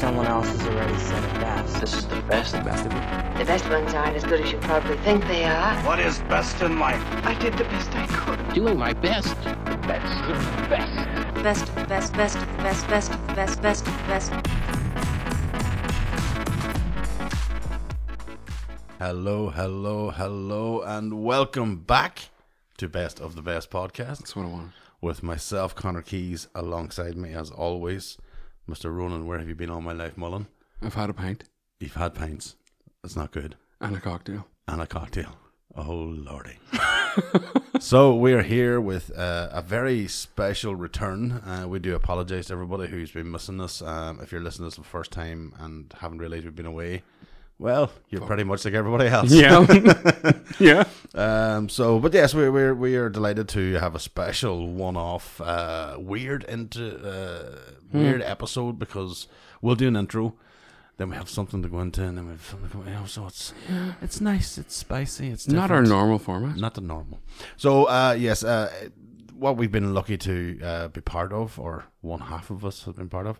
Someone else has already said it best. This is the best. Best of it. The best ones aren't as good as you probably think they are. What is best in life? I did the best I could. Doing my best. Best. The best. best, best, best, best, best, best, best, best. Hello, hello, hello, and welcome back to Best of the Best podcast That's what I want. with myself, Connor Keys, alongside me as always, Mr. Ronan. Where have you been all my life, Mullen? I've had a pint You've had pints. That's not good. and a cocktail. And a cocktail. Oh, lordy. so we are here with uh, a very special return. Uh, we do apologise to everybody who's been missing us. Um, if you're listening to this for the first time and haven't realised we've been away, well, you're pretty much like everybody else. Yeah. yeah. Um, so, but yes, we we we are delighted to have a special one-off, uh, weird into uh, weird episode because we'll do an intro, then we have something to go into, and then we have something to go. You know, so it's it's nice, it's spicy, it's Not our normal format. not the normal. So, uh, yes, uh, what we've been lucky to uh, be part of, or one half of us have been part of,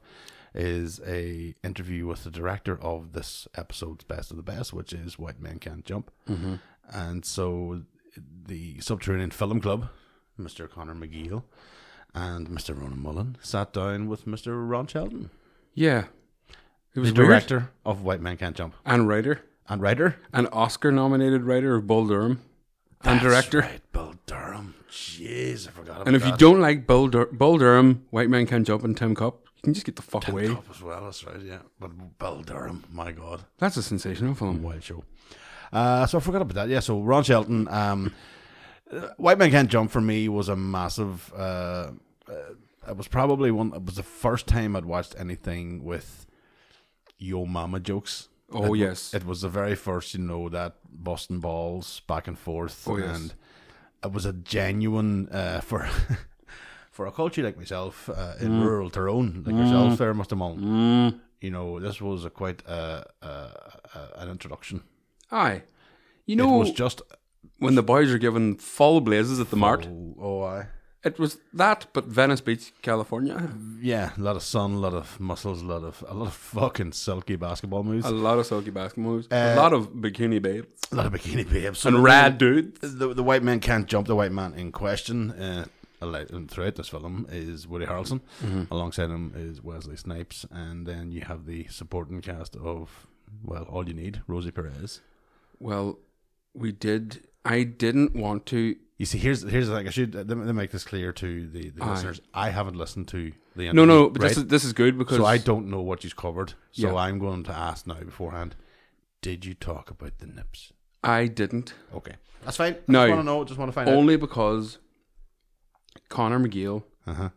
is a interview with the director of this episode's Best of the Best, which is White Men Can't Jump. Mm-hmm. And so, the Subterranean Film Club, Mr. Connor McGill, and Mr. Ronan Mullen sat down with Mr. Ron Shelton, Yeah. It was the weird. director of White Men Can't Jump, and writer, and writer, an Oscar-nominated writer of Bull Durham, and That's director. right, Bill Durham. Jeez, I forgot about And if you don't like Bull, Dur- Bull Durham, White Man Can't Jump, and Tin Cup, you can just get the fuck Tim away. Cup as well, that's right, yeah. But Bill Durham, my God, That's a sensational film. wild show. Uh, so I forgot about that. Yeah, so Ron Shelton, um, uh, White Man Can't Jump for me was a massive. Uh, uh, it was probably one. It was the first time I'd watched anything with Yo Mama jokes. Oh, It yes. it was the very first. You know that Boston balls back and forth, Oh, yes. and it was a genuine uh, for. For a culture like myself uh, in Mm. rural Tyrone, like yourself there, Mr. Mullen, you know, this was a quite uh, uh, uh, an introduction. Aye. You know, it was just when the boys are given full blazes at the mart, Oh, oh I. it was that, but Venice Beach, California. Yeah, a lot of sun, a lot of muscles, a lot of a lot of fucking silky basketball moves, A lot of silky basketball moves, Uh, a lot of bikini babes, a lot of bikini babes, and rad dudes. The, the white man can't jump. The white man in question, uh, throughout this film, is Woody Harrelson. Mm-hmm. Alongside him is Wesley Snipes, and then you have the supporting cast of well, all you need, Rosie Perez. Well, we did. I didn't want to. You see, here's here's the thing. I should let me, make this clear to the, the listeners. I haven't listened to the No, no, but right? this is this is good because so I don't know what you've covered. So Yeah. I'm going to ask now beforehand. Did you talk about the nips? I didn't Okay, that's fine. No. just want to know. Just want to find only because Connor McGill. Uh huh.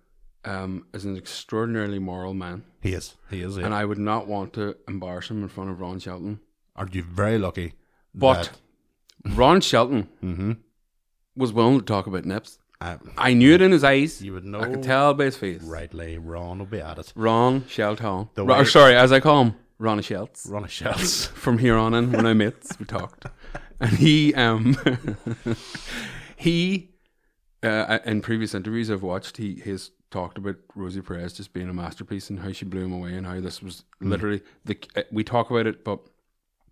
um, is an extraordinarily moral man, He is. He is. Yeah. and I would not want to embarrass him in front of Ron Shelton. Are you very lucky? But Ron Shelton mm-hmm. was willing to talk about nips. uh, I knew it in his eyes. you would know. I could tell by his face. Rightly, Ron will be at it. Ron Shelton. The Ro- way- sorry, as I call him, Ronnie Shelts. Ron shells. from here on in when I mates we talked and he um he uh, in previous interviews I've watched he has talked about Rosie Perez just being a masterpiece and how she blew him away and how this was literally the uh, we talk about it but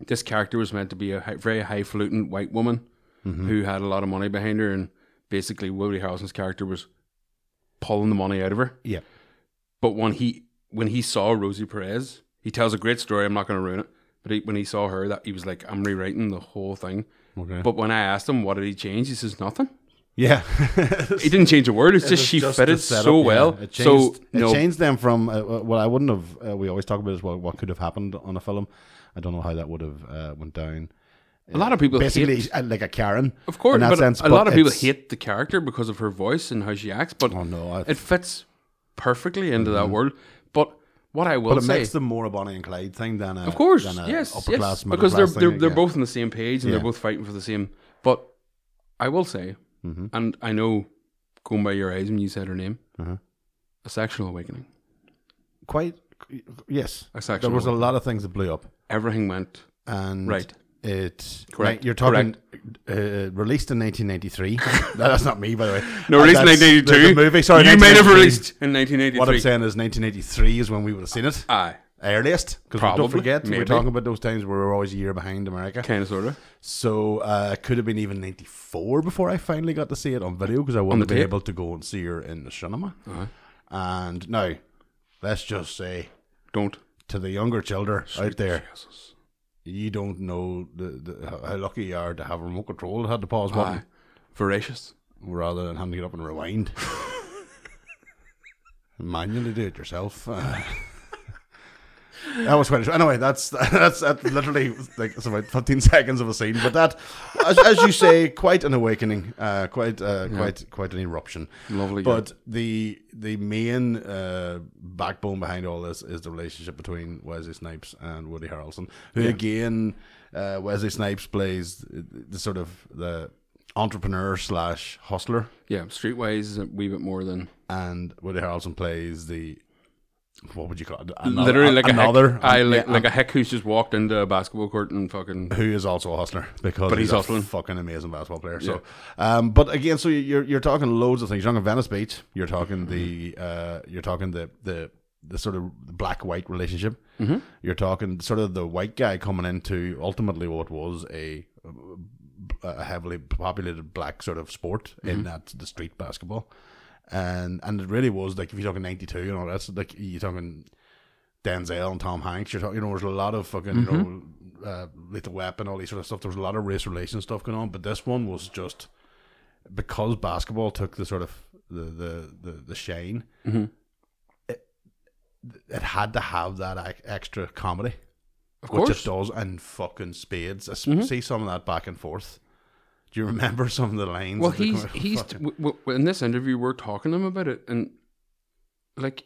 this character was meant to be a high, very highfalutin white woman who had a lot of money behind her and basically Woody Harrelson's character was pulling the money out of her yeah. but when he when he saw Rosie Perez, he tells a great story. I'm not going to ruin it. But he, when he saw her, that he was like, "I'm rewriting the whole thing." Okay. But when I asked him what did he change, he says nothing. Yeah. He didn't change a word. It's just she just fitted setup, so yeah. well. It so changed, it no, changed them from uh, what I wouldn't have. Uh, we always talk about is what, what could have happened on a film. I don't know how that would have uh, went down. a lot of people Basically, hate, uh, like a Karen. of course, in that but sense, a lot of people hate the character because of her voice and how she acts. But Oh no, I, it fits perfectly into that world. But what I will say but it say, makes them more a Bonnie and Clyde thing than a Of course, a yes, upper yes, class because they're they're, thing, they're yeah. both on the same page and Yeah. they're both fighting for the same. But I will say, Mm-hmm. and I know, going by your eyes when you said her name, Uh-huh. a sexual awakening. quite yes. A sexual There was a lot of things that blew up, Everything went and right. It Correct, You're talking uh, released in 1993. No, that's not me, by the way. No, Uh, released in that's the- 1982. The, movie, sorry, you may have released in 1983. What I'm saying is 1983 is when we would have seen it. Aye. Earliest because don't forget we're talking about those times where we're always a year behind America. Kind of, sort of. So uh, it could have been even ninety four before I finally got to see it on video because I have been tape? able to go and see her in the cinema. Uh-huh. And now, let's just say Don't. to the younger children out there, Jesus. you don't know the, the how- how lucky you are to have a remote control that had the pause button Aye. Voracious. rather than having to get up and rewind. Manually do it yourself. Uh, that was quite. Anyway, that's that's that's literally like it's about fifteen seconds of a scene, but that, as, as you say, quite an awakening, uh, quite uh, quite quite an eruption. Lovely. But the the main uh, backbone behind all this is the relationship between Wesley Snipes and Woody Harrelson, who again, uh, Wesley Snipes plays the sort of the entrepreneur slash hustler, Yeah, Streetwise is a wee bit more than and Woody Harrelson plays the what would you call it? literally like another, a hick. I like yeah, like a hick who's just walked into a basketball court and fucking. who is also a hustler because But he's a hustling. fucking amazing basketball player. So, um, but again, so you're you're talking loads of things. You're talking Venice Beach. You're talking the uh, you're talking the the the sort of black white relationship. Mm-hmm. You're talking sort of the white guy coming into ultimately what was a a heavily populated black sort of sport in that the street basketball, and and it really was like if you're talking '92 you know, that's like you're talking Denzel and Tom Hanks. You're talking, you know, there's a lot of fucking, you know, uh, Lethal Weapon, all these sort of stuff. There was a lot of race relation stuff going on, but this one was just because basketball took the sort of the the the, the shine. It, it had to have that extra comedy, Of which course. it does and fucking spades. I Mm-hmm. see some of that back and forth. Do you remember some of the lines? Well, he's he's fucking- w- w- in this interview we're talking to him about it, and like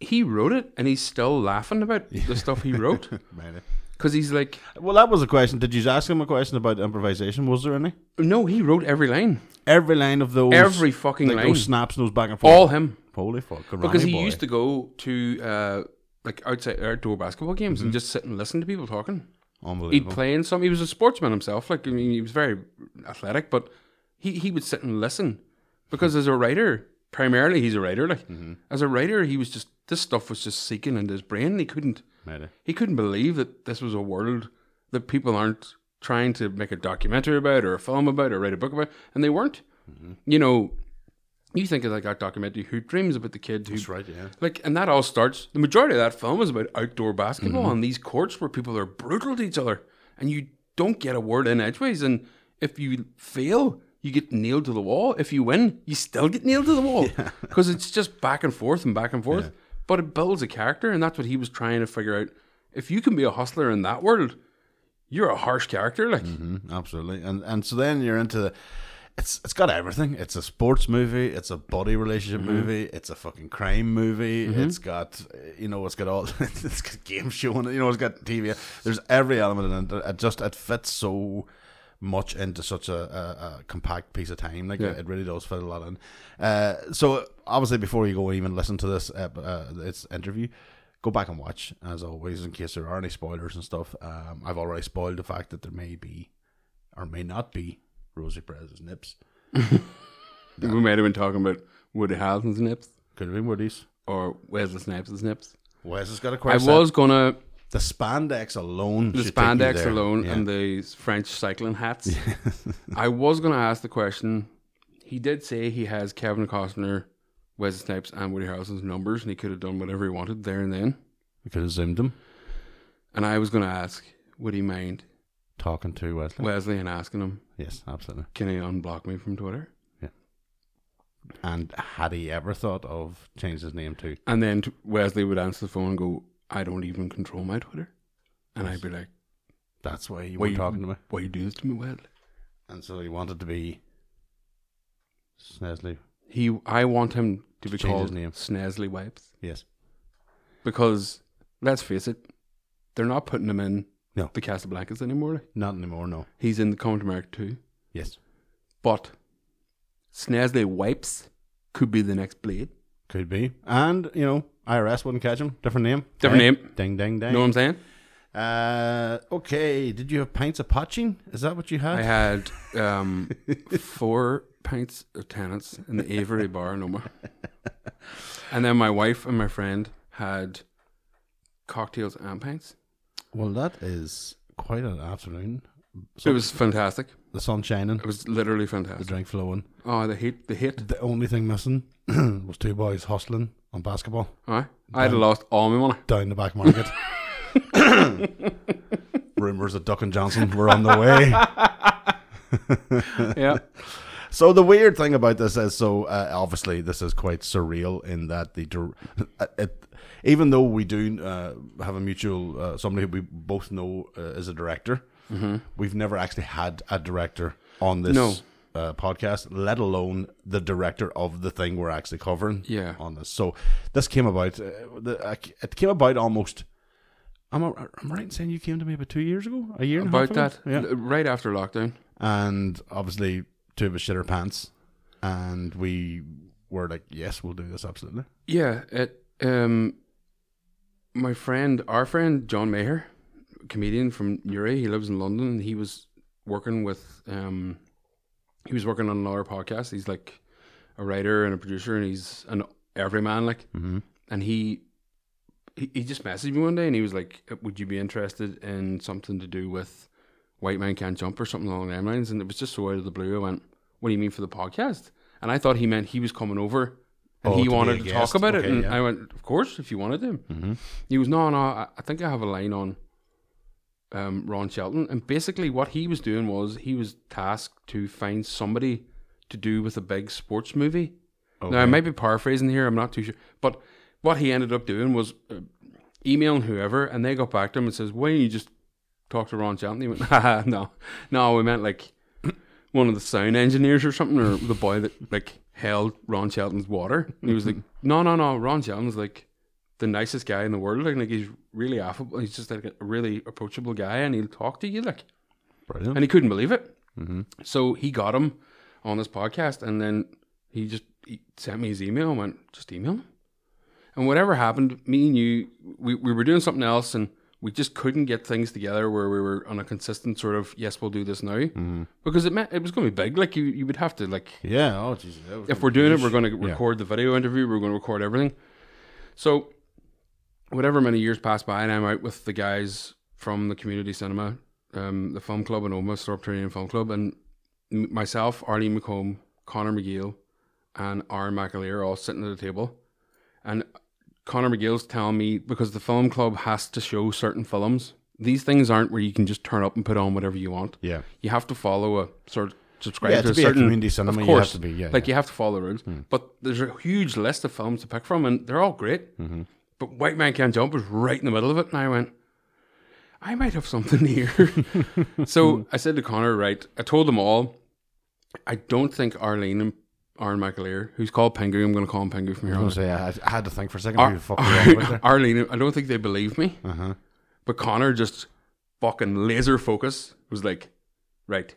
he wrote it, and he's still laughing about the stuff he wrote Maybe. because he's like, Well, that was a question. Did you ask him a question about improvisation? Was there any? no, he wrote every line, Every line of those, Every fucking like line. those snaps, those back and forth. all him, Holy fuck! because he boy. used to go to uh, like outside outdoor basketball games Mm-hmm. and just sit and listen to people talking. He'd play in some. He was a sportsman himself. Like I mean, he was very athletic, but he he would sit and listen because as a writer, primarily he's a writer. Like Mm-hmm. as a writer, he was just this stuff was just seeking into his brain. He couldn't Maybe. he couldn't believe that this was a world that people aren't trying to make a documentary about or a film about or write a book about, and they weren't. Mm-hmm. You know, you think of like that documentary "Hoop Dreams" about the kid who That's right. Yeah. like, and that all starts. The majority of that film is about outdoor basketball Mm-hmm. on these courts where people are brutal to each other, and you don't get a word in edgeways. And if you fail, you get nailed to the wall. If you win, you still get nailed to the wall because it's just back and forth and back and forth. yeah. But it builds a character, and that's what he was trying to figure out. If you can be a hustler in that world, you're a harsh character. Like, Mm, absolutely. And and so then you're into the. It's it's got everything. It's a sports movie. It's a body relationship Mm-hmm. movie. It's a fucking crime movie. It's got you know it's got all it's got game show in it. You know it's got TV. There's every element in it. It just it fits so much into such a, a, a compact piece of time. Like Yeah. it, really does fit a lot in. Uh, so obviously before you go and even listen to this uh, uh, this interview, go back and watch as always in case there are any spoilers and stuff. Um, I've already spoiled the fact that there may be or may not be Rosie Perez's nips. we might have been talking about Woody Harrelson's nips Could have been Woody's. or Wesley Snipes' nips. Wes has got a I question. I was gonna the spandex alone. the should take you spandex there. alone Yeah. and the French cycling hats. I was going to ask the question. He did say he has Kevin Costner, Wesley Snipes, and Woody Harrelson's numbers, and he could have done whatever he wanted there and then. we could have zoomed him And I was going to ask, would he mind talking to Wesley. Wesley and asking him, yes, absolutely. can he unblock me from Twitter? Yeah. And had he ever thought of changing his name to? And then t- Wesley would answer the phone and go, I don't even control my Twitter. And I'd be like, That's why you were you, talking to me. why you do this to me, Wesley? And so he wanted to be Snesley. He, I want him to be Change his called name. Snesley Wipes. Yes. because let's face it, they're not putting him in No. the Casablancas anymore. like. Not anymore. No. He's in the to too, Yes. but Snasley Wipes could be the next Blade. Could be. And you know, IRS wouldn't catch him. Different name. Different name. Ding ding ding. You know what I'm saying? Uh, okay. Did you have pints of potching? Is that what you had? I had um, four pints of Tennent's in the Avery bar, no more. And then my wife and my friend had cocktails and pints. Well, that is quite an afternoon. it was fantastic. The sun shining, It was literally fantastic. the drink flowing. Oh, the heat, the heat. The only thing missing was two boys hustling on basketball Aye. I had lost all my money. down the back market. Rumors that Duck and Johnson were on the way. Yeah. So the weird thing about this is, so uh, obviously this is quite surreal in that the uh, it, even though we do uh, have a mutual uh, somebody who we both know uh, is a director, we've never actually had a director on this No. uh, podcast, let alone the director of the thing we're actually covering. Yeah. on this. So this came about. Uh, the, uh, it came about almost. I'm, I'm right in saying you came to me about two years ago, a year and a half About that, Yeah right after lockdown. and obviously two of us shit our pants, and we were like, "Yes, we'll do this absolutely." Yeah, it um my friend our friend John Maher, comedian from Newry, he lives in London he was working with um he was working on another podcast. He's like a writer and a producer and he's an everyman like Mm-hmm. and he he, he just messaged me one day and he was like, Would you be interested in something to do with White Man Can't Jump or something along them lines? And it was just so out of the blue. I went, What do you mean for the podcast? And I thought he meant he was coming over and Oh, he to wanted to guest. talk about it. And yeah. I went, Of course, if you wanted to. Mm-hmm. He was, No, no, I, I think I have a line on um, Ron Shelton. And basically, what he was doing was he was tasked to find somebody to do with a big sports movie. Now, I might be paraphrasing here, I'm not too sure. But what he ended up doing was uh, emailing whoever, and they got back to him and says, Why don't you just talk to Ron Shelton? He went, no. No, we meant like one of the sound engineers or something, or the boy that like held Ron Shelton's water. And he was like, No, no, no. Ron Shelton's like the nicest guy in the world. Like, like he's really affable. He's just like a really approachable guy, and he'll talk to you. Like, Brilliant. and he couldn't believe it. Mm-hmm. So he got him on this podcast, and then he just he sent me his email and went, just email him. And whatever happened, me and you, we, we were doing something else, and we just couldn't get things together where we were on a consistent sort of yes, we'll do this now, because it meant it was going to be big. Like you, you would have to like yeah. Oh, Jesus. if we're doing it, we're going to Yeah. record the video interview. We're going to record everything. So, whatever many years pass by, and I'm out with the guys from the community cinema, um, the film club in Omagh, Storp Training Film Club, and m- myself, Arlene McComb, Connor McGill, and Aaron McAleer all sitting at the table. And Connor McGill's telling me because the film club has to show certain films. These things aren't where you can just turn up and put on whatever you want. Yeah. You have to follow a sort of subscribe Yeah, to, to a be a certain community cinema, Of you have course, to be, yeah, like yeah. you have to follow the rules. But there's a huge list of films to pick from, and they're all great. Mm-hmm. But White Man Can't Jump was right in the middle of it, and I went, I might have something here. so I said to Connor, right, I told them all, I don't think Arlene and Aaron McAleer, who's called Pingu, I'm going to call him Pingu from here on. say I, had- I had to think for a second. Ar- who the fuck was that right there? Arlene, I don't think they believe me. Uh-huh. But Connor just fucking laser focus was like, right,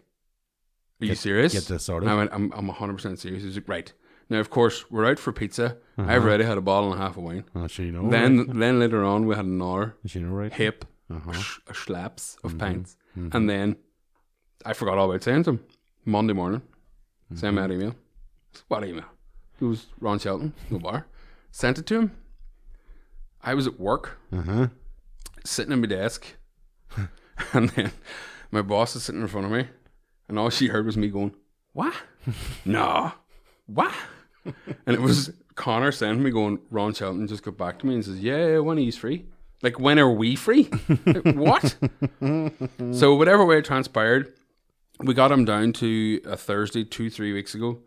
are you serious? get this sorted. I went, I'm, I'm 100% serious. He's like, right. Now, of course, we're out for pizza. Uh-huh. I've already had a bottle and a half of wine. Oh, she know. then, right? then later on, we had an hour she know right. hip, Uh-huh. sh- schlaps of Mm-hmm. pints. And then I forgot all about saying to him. Monday morning, send me Mm-hmm. that email. What email? It was Ron Shelton, no bar. Sent it to him. I was at work, Uh-huh. sitting at my desk, and then my boss is sitting in front of me, and all she heard was me going, "What? no, what?" And it was Connor sending me going, "Ron Shelton just got back to me and says, yeah, when he's free." Like, when are we free? Like, what? so, whatever way it transpired, we got him down to a Thursday two, three weeks ago.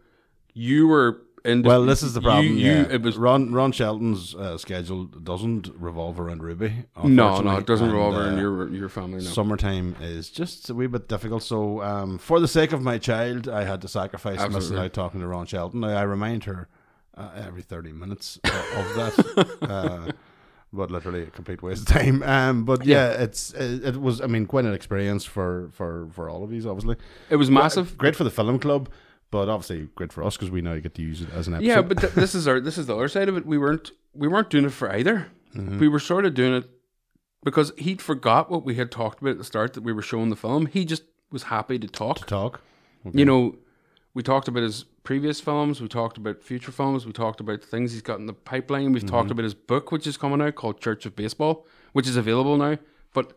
You were in. Well, this is the problem. You, you- it was Ron Ron Shelton's uh, schedule doesn't revolve around Ruby. no, no, it doesn't and, revolve around uh, your your family. No. Summertime is just a wee bit difficult. So, um, for the sake of my child, I had to sacrifice missing Absolutely. out talking to Ron Shelton. Now, I remind her uh, every 30 minutes of, of that. uh, but literally a complete waste of time. Um, but yeah, it's it, it was. I mean, quite an experience for for for all of these. Obviously, it was massive. great for the film club, but obviously great for us because we now get to use it as an episode. Yeah, but th- this is our this is the other side of it. We weren't we weren't doing it for either. Mm-hmm. We were sort of doing it because he'd forgot what we had talked about at the start that we were showing the film. He just was happy to talk. To talk. You know, we talked about his previous films. We talked about future films. We talked about the things he's got in the pipeline. We've talked about his book, which is coming out called Church of Baseball, which is available now. But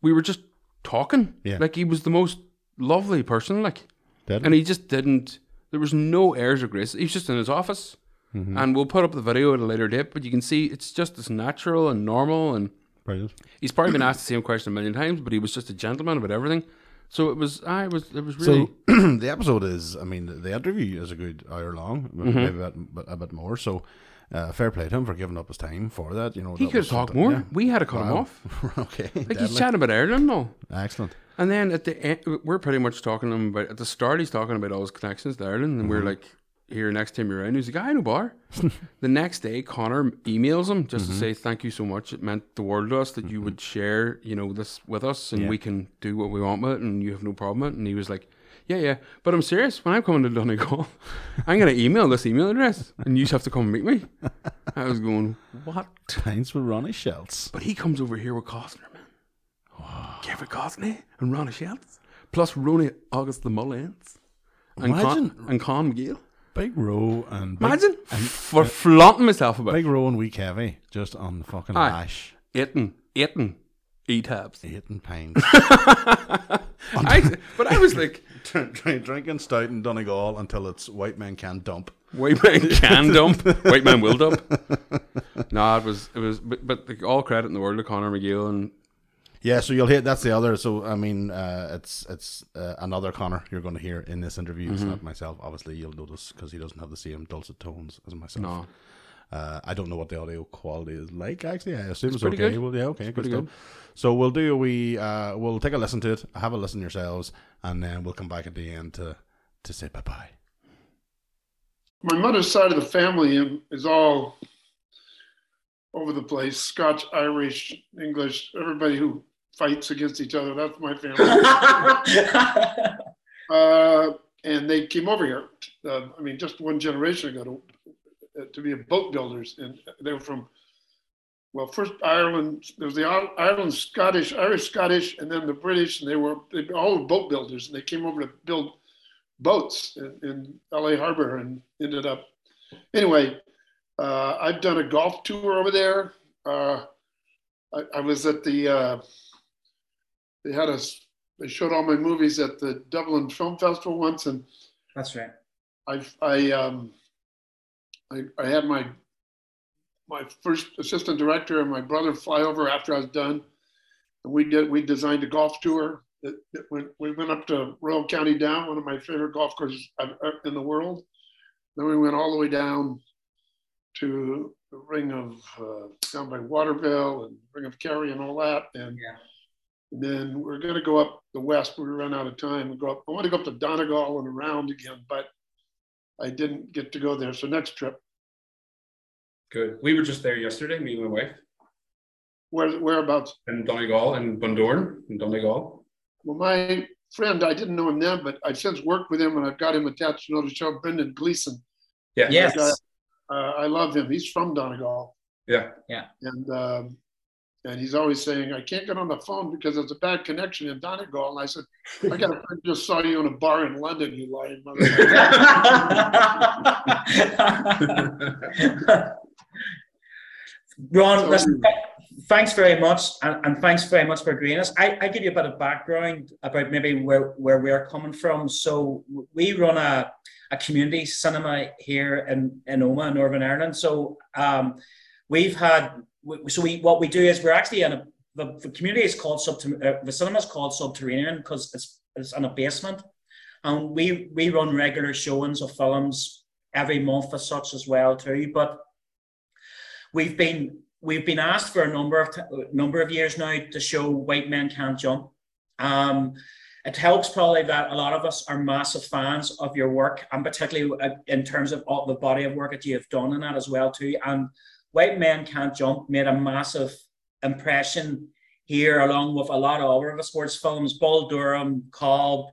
we were just talking. Yeah. Like he was the most lovely person. Like, Dead. and he just didn't. There was no airs or grace. He was just in his office, and we'll put up the video at a later date. But you can see it's just as natural and normal and. Brilliant. He's probably been asked the same question a million times, but he was just a gentleman about everything. So it was, I was, it was really. So the episode is, I mean, the interview is a good hour long, Mm-hmm. maybe a bit, a bit more. So uh, fair play to him for giving up his time for that. You know, he that could talked more. yeah. We had to cut him off. okay, Like deadly. he's chatting about Ireland and all. excellent. And then at the end, we're pretty much talking to him about, at the start, he's talking about all his connections to Ireland. And Mm-hmm. we're like, here, next time you're around, he's like, I know bar. the next day, Connor emails him just Mm-hmm. to say, thank you so much. It meant the world to us that you would share, you know, this with us and Yeah. we can do what we want with it and you have no problem with it. And he was like, yeah, yeah. But I'm serious. When I'm coming to Donegal, I'm going to email this email address and you just have to come meet me. I was going, what? Times with Ronnie Schultz. But he comes over here with Costner. Kevin Costner and Ronnie Schultz. Plus Ronnie August the Mullins. And Imagine- Con, and Con McGill. Big Row and big, Imagine for uh, flaunting myself about Big Row and Wee Kevy just on the fucking Aye. lash, eating, eating, e-tabs. eating pints, I, but I was like, drinking stout in Donegal until it's white men can dump. white man can dump, white man will dump. No, it was, it was, but, but like, all credit in the world to Connor McGill and Yeah, so you'll hear that's the other. So I mean, uh, it's it's uh, another Connor you're going to hear in this interview. Mm-hmm. It's not myself. Obviously, you'll notice because he doesn't have the same dulcet tones as myself. no. Uh, I don't know what the audio quality is like. Actually, I assume it's, pretty okay. good. Well, yeah, okay, good stuff. good. So we'll do a wee. Uh, we'll take a listen to it. Have a listen yourselves, and then we'll come back at the end to to say bye bye. my mother's side of the family is all over the place Scotch, Irish, English, everybody who fights against each other. That's my family. uh, and they came over here, uh, I mean, just one generation ago to, to be boat builders. And they were from, well, first Ireland, there was the Ireland Scottish, Irish Scottish, and then the British, and they were they were all boat builders. And they came over to build boats in, in LA Harbor and ended up. Anyway, uh, I've done a golf tour over there. Uh, I, I was at the. They had us. They showed all my movies at the Dublin Film Festival once, and That's right. I I um I, I had my my first assistant director and my brother fly over after I was done, and we did we designed a golf tour. That, that went, we went up to Royal County Down, one of my favorite golf courses in the world. Then we went all the way down to the Ring of uh, down by Waterville and Ring of Kerry and all that, and Yeah. And then we're going to go up the west, we ran out of time. We go up. I want to go up to Donegal and around again, but I didn't get to go there. So next trip, Good. We were just there yesterday, me and my wife, where whereabouts? in Donegal and Bundoran in Donegal. Well, my friend, I didn't know him then, but I've since worked with him, and I've got him attached to another show, Brendan Gleeson. Yeah. Yes. Guy, uh, I love him. He's from Donegal, Yeah. Yeah. and um, and he's always saying, "I can't get on the phone because there's a bad connection in Donegal." And I said, "I got a friend just saw you in a bar in London, you lying mother. Ron, listen, thanks very much, and, and thanks very much for agreeing us. I, I give you a bit of background about maybe where, where we're coming from. So we run a, a community cinema here in, in Omagh, Northern Ireland. So um, we've had, we- so we what we do is we're actually in a the, the community is called uh, the cinema is called Subterranean because it's it's in a basement, and we we run regular showings of films every month as such as well too. But we've been we've been asked for a number of t- number of years now to show white men can't jump. Um, it helps probably that a lot of us are massive fans of your work, and particularly uh, in terms of all the body of work that you have done in that as well too. And white men can't jump made a massive impression here, along with a lot of other sports films, Bull Durham, Cobb,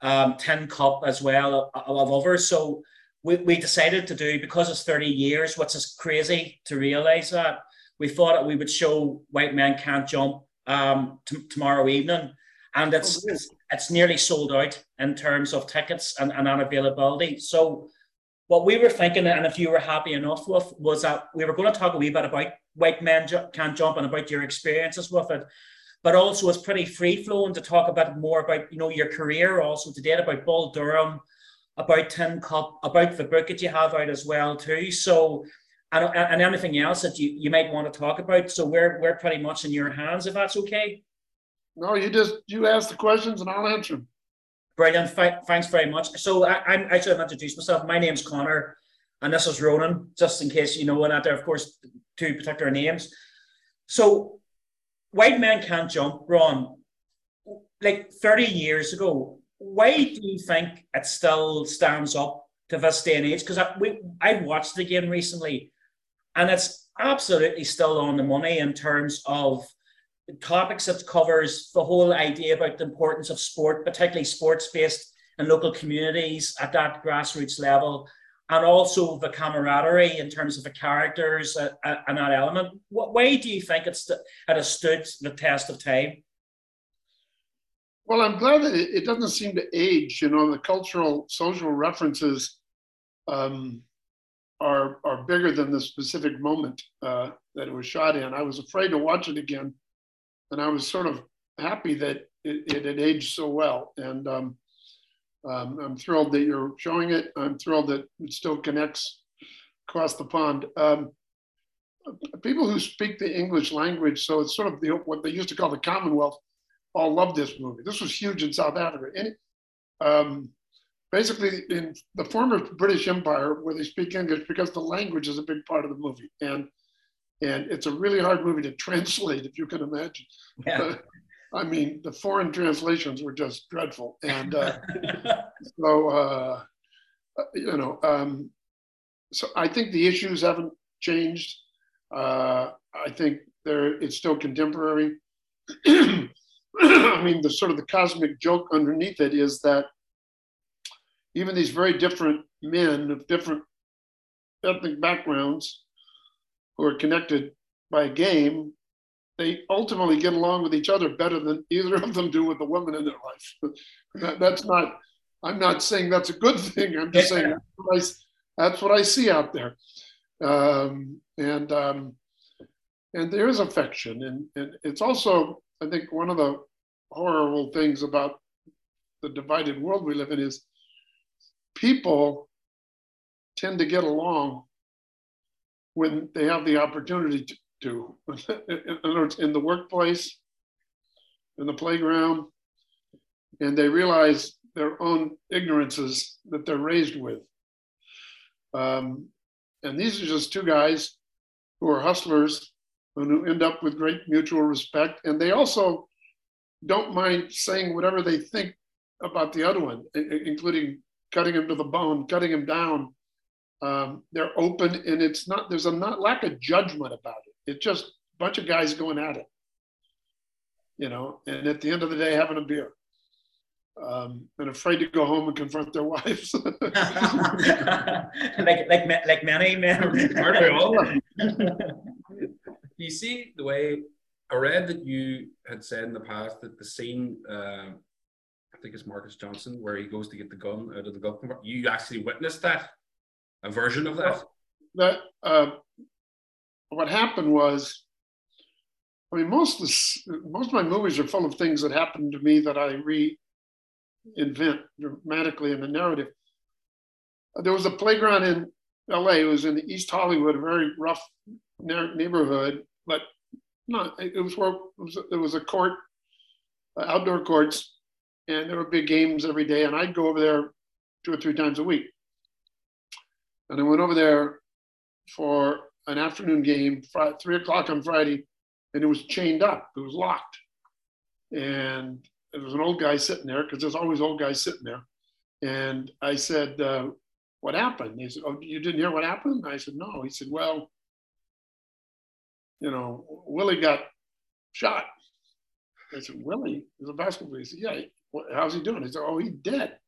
um, Tin Cup as well, of of others. So we, we decided to do because it's 30 years, which is crazy to realize that. We thought that we would show White Men Can't Jump um, t- tomorrow evening. and it's Oh, it's, it's nearly sold out in terms of tickets and, and unavailability. So what we were thinking, and if you were happy enough with, was that we were going to talk a wee bit about White Men Can't Jump and about your experiences with it. But also, it's pretty free flowing to talk a bit more about you know your career, also to date about Bull Durham, about Tin Cup, about the book that you have out as well too. So, and, and anything else that you, you might want to talk about. So we're we're pretty much in your hands if that's okay. No, you just you ask the questions and I'll answer them. Brilliant. Th- thanks very much. So I, I'm I should have introduced myself. My name's Connor, and this is Ronan. Just in case you know what out there, of course, two particular names. So, white men can't jump. Ron, like thirty years ago, why do you think it still stands up to this day and age? Because I we I watched the game recently, and it's absolutely still on the money in terms of topics that covers the whole idea about the importance of sport, particularly sports based and local communities at that grassroots level, and also the camaraderie in terms of the characters uh, uh, and that element. What way do you think it's it has stood the test of time? Well, I'm glad that it, it doesn't seem to age. You know, the cultural, social references um, are are bigger than the specific moment uh, that it was shot in. I was afraid to watch it again, and I was sort of happy that it, it had aged so well. And um, um, I'm thrilled that you're showing it. I'm thrilled that it still connects across the pond. Um, people who speak the English language, so it's sort of the, what they used to call the Commonwealth, all love this movie. This was huge in South Africa. And um, basically, in the former British Empire, where they speak English, because the language is a big part of the movie, and and it's a really hard movie to translate, if you can imagine. Yeah. I mean, the foreign translations were just dreadful, and uh, so uh, you know, um, so I think the issues haven't changed. Uh, I think they're it's still contemporary. I mean, the sort of the cosmic joke underneath it is that even these very different men of different ethnic backgrounds who are connected by a game, they ultimately get along with each other better than either of them do with the woman in their life. that, that's not, I'm not saying that's a good thing. I'm just saying that's what I, that's what I see out there. Um, and um, and there is affection, and, and it's also, I think, one of the horrible things about the divided world we live in is people tend to get along when they have the opportunity to. in other words, in the workplace, in the playground, and they realize their own ignorances that they're raised with. Um, and these are just two guys who are hustlers and who end up with great mutual respect. And they also don't mind saying whatever they think about the other one, including cutting him to the bone, cutting him down. Um, they're open, and it's not. There's a not lack of judgment about it. It's just a bunch of guys going at it, you know. And at the end of the day, having a beer, um, and afraid to go home and confront their wives. like like like many men. Aren't we all? you see the way I read that you had said in the past that the scene, uh, I think it's Marques Johnson, where he goes to get the gun out of the gun. You actually witnessed that, a version of that. that uh, what happened was, I mean, most of most of my movies are full of things that happened to me that I reinvent dramatically in the narrative. There was a playground in L.A. It was in East Hollywood, a very rough neighborhood, but not. It was where it was, there was a court, uh, outdoor courts, and there were big games every day, and I'd go over there two or three times a week. And I went over there for an afternoon game, three o'clock on Friday, and it was chained up. It was locked. And there was an old guy sitting there because there's always old guys sitting there. And I said, uh, What happened? He said, Oh, you didn't hear what happened? I said, No. He said, Well, you know, Willie got shot. I said, Willie? He's a basketball player. He said, Yeah. How's he doing? He said, Oh, he's dead.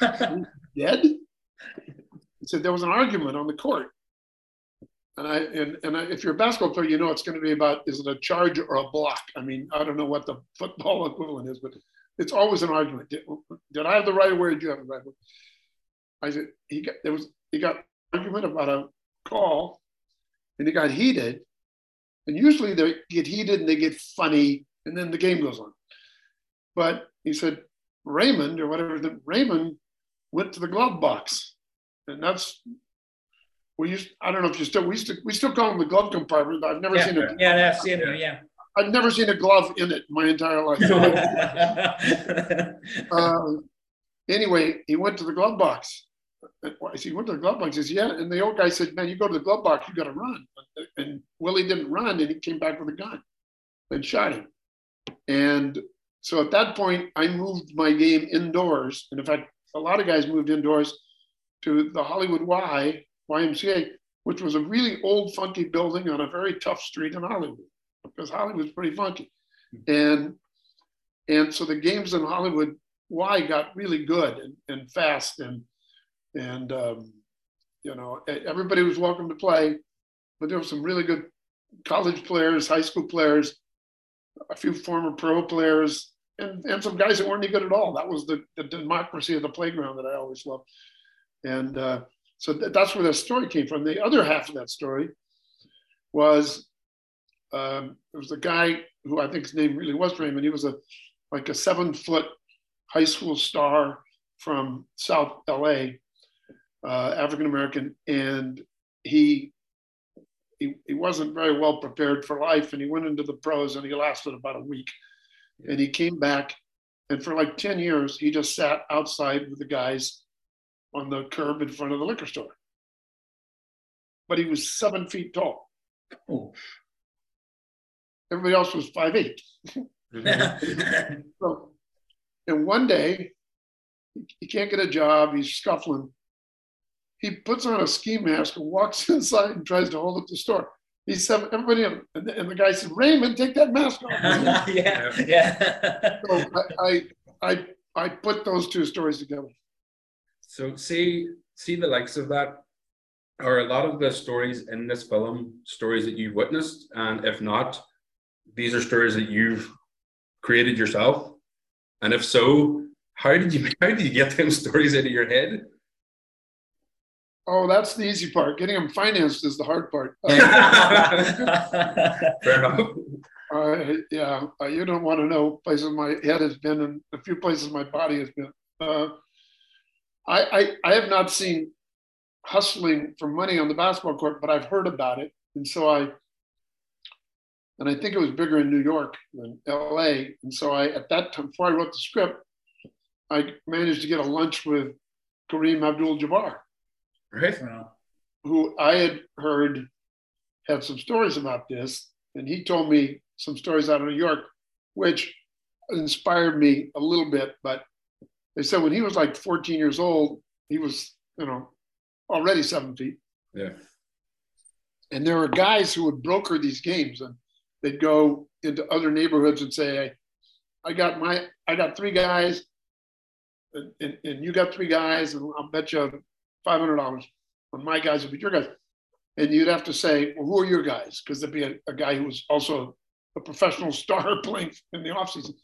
dead? He said there was an argument on the court. And I and, and I, if you're a basketball player, you know it's going to be about is it a charge or a block? I mean, I don't know what the football equivalent is, but it's always an argument. Did, did I have the right word? Did you have the right word? I said he got there was he got argument about a call, and it got heated. And usually they get heated and they get funny, and then the game goes on. But he said Raymond or whatever, the, Raymond went to the glove box, and that's we used. I don't know if you still we still we still call them the glove compartment. I've never yeah, seen it. yeah, that's it. Yeah. I've never seen a glove in it my entire life. uh, anyway, he went to the glove box. I said, he went to the glove box. He says, yeah. And the old guy said, man, you go to the glove box, you got to run. And Willie didn't run, and he came back with a gun and shot him. And so at that point, I moved my game indoors. And in fact, a lot of guys moved indoors to the Hollywood Y, YMCA, which was a really old, funky building on a very tough street in Hollywood because Hollywood's pretty funky. And and so the games in Hollywood Y got really good and, and fast and and um, you know everybody was welcome to play, but there were some really good college players, high school players, a few former pro players, and, and some guys that weren't any good at all. That was the, the democracy of the playground that I always loved. And uh, so th- that's where that story came from. The other half of that story was um, there was a guy who I think his name really was Raymond. He was a like a seven foot high school star from South LA, uh, African American, and he, he he wasn't very well prepared for life, and he went into the pros, and he lasted about a week, and he came back, and for like ten years he just sat outside with the guys on the curb in front of the liquor store. But he was seven feet tall. Oh. Everybody else was five eight. so, and one day, he can't get a job. He's scuffling. He puts on a ski mask and walks inside and tries to hold up the store. He said, everybody, and the, and the guy said, Raymond, take that mask off. yeah, yeah. so I, I, I, I put those two stories together. So see, see the likes of that are a lot of the stories in this film stories that you've witnessed, and if not, these are stories that you've created yourself. And if so, how did you how did you get them stories of your head? Oh, that's the easy part. Getting them financed is the hard part. Fair enough. Uh, yeah, uh, you don't want to know places my head has been and a few places my body has been. Uh, I, I, I have not seen hustling for money on the basketball court, but I've heard about it, and so I and I think it was bigger in New York than LA. And so I, at that time, before I wrote the script, I managed to get a lunch with Kareem Abdul-Jabbar, Right. who I had heard had some stories about this, and he told me some stories out of New York, which inspired me a little bit. But they said when he was like 14 years old, he was, you know, already seven feet. Yeah. And there were guys who would broker these games, and they'd go into other neighborhoods and say, I got my, I got three guys, and, and, and you got three guys, and I'll bet you five hundred dollars on my guys will be your guys. And you'd have to say, well, who are your guys? Because there'd be a, a, guy who was also a professional star playing in the offseason.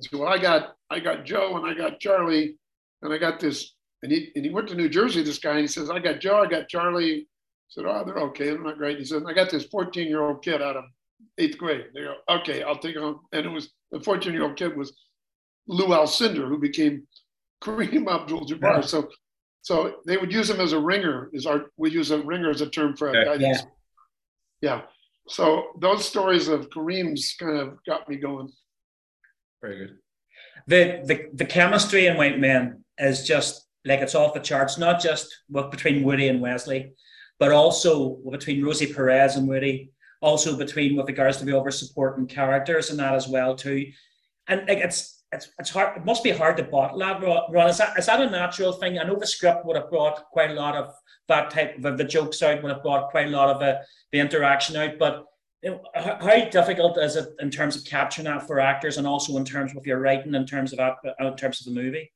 So well, I got I got Joe and I got Charlie, and I got this. And he and he went to New Jersey, this guy, and he says, I got Joe, I got Charlie. I said, Oh, they're okay, they're not great. He said, I got this 14-year-old kid out of eighth grade. They go, okay, I'll take him. And it was the 14 year old kid was Lou Alcindor, who became Kareem Abdul Jabbar. Yeah. So, so they would use him as a ringer. Is our we use a ringer as a term for a guy. Yeah. yeah. So those stories of Kareem's kind of got me going. Very good. the the the chemistry in White Men is just like it's off the charts. Not just with between Woody and Wesley, but also between Rosie Perez and Woody. Also between with regards to the other supporting characters and that as well too. And like it's it's it's hard. It must be hard to bottle that. Ron, is that is that a natural thing? I know the script would have brought quite a lot of that type of the jokes out. Would have brought quite a lot of the, the interaction out, but how difficult is it in terms of capturing that for actors and also in terms of your writing in terms of uh, in terms of the movie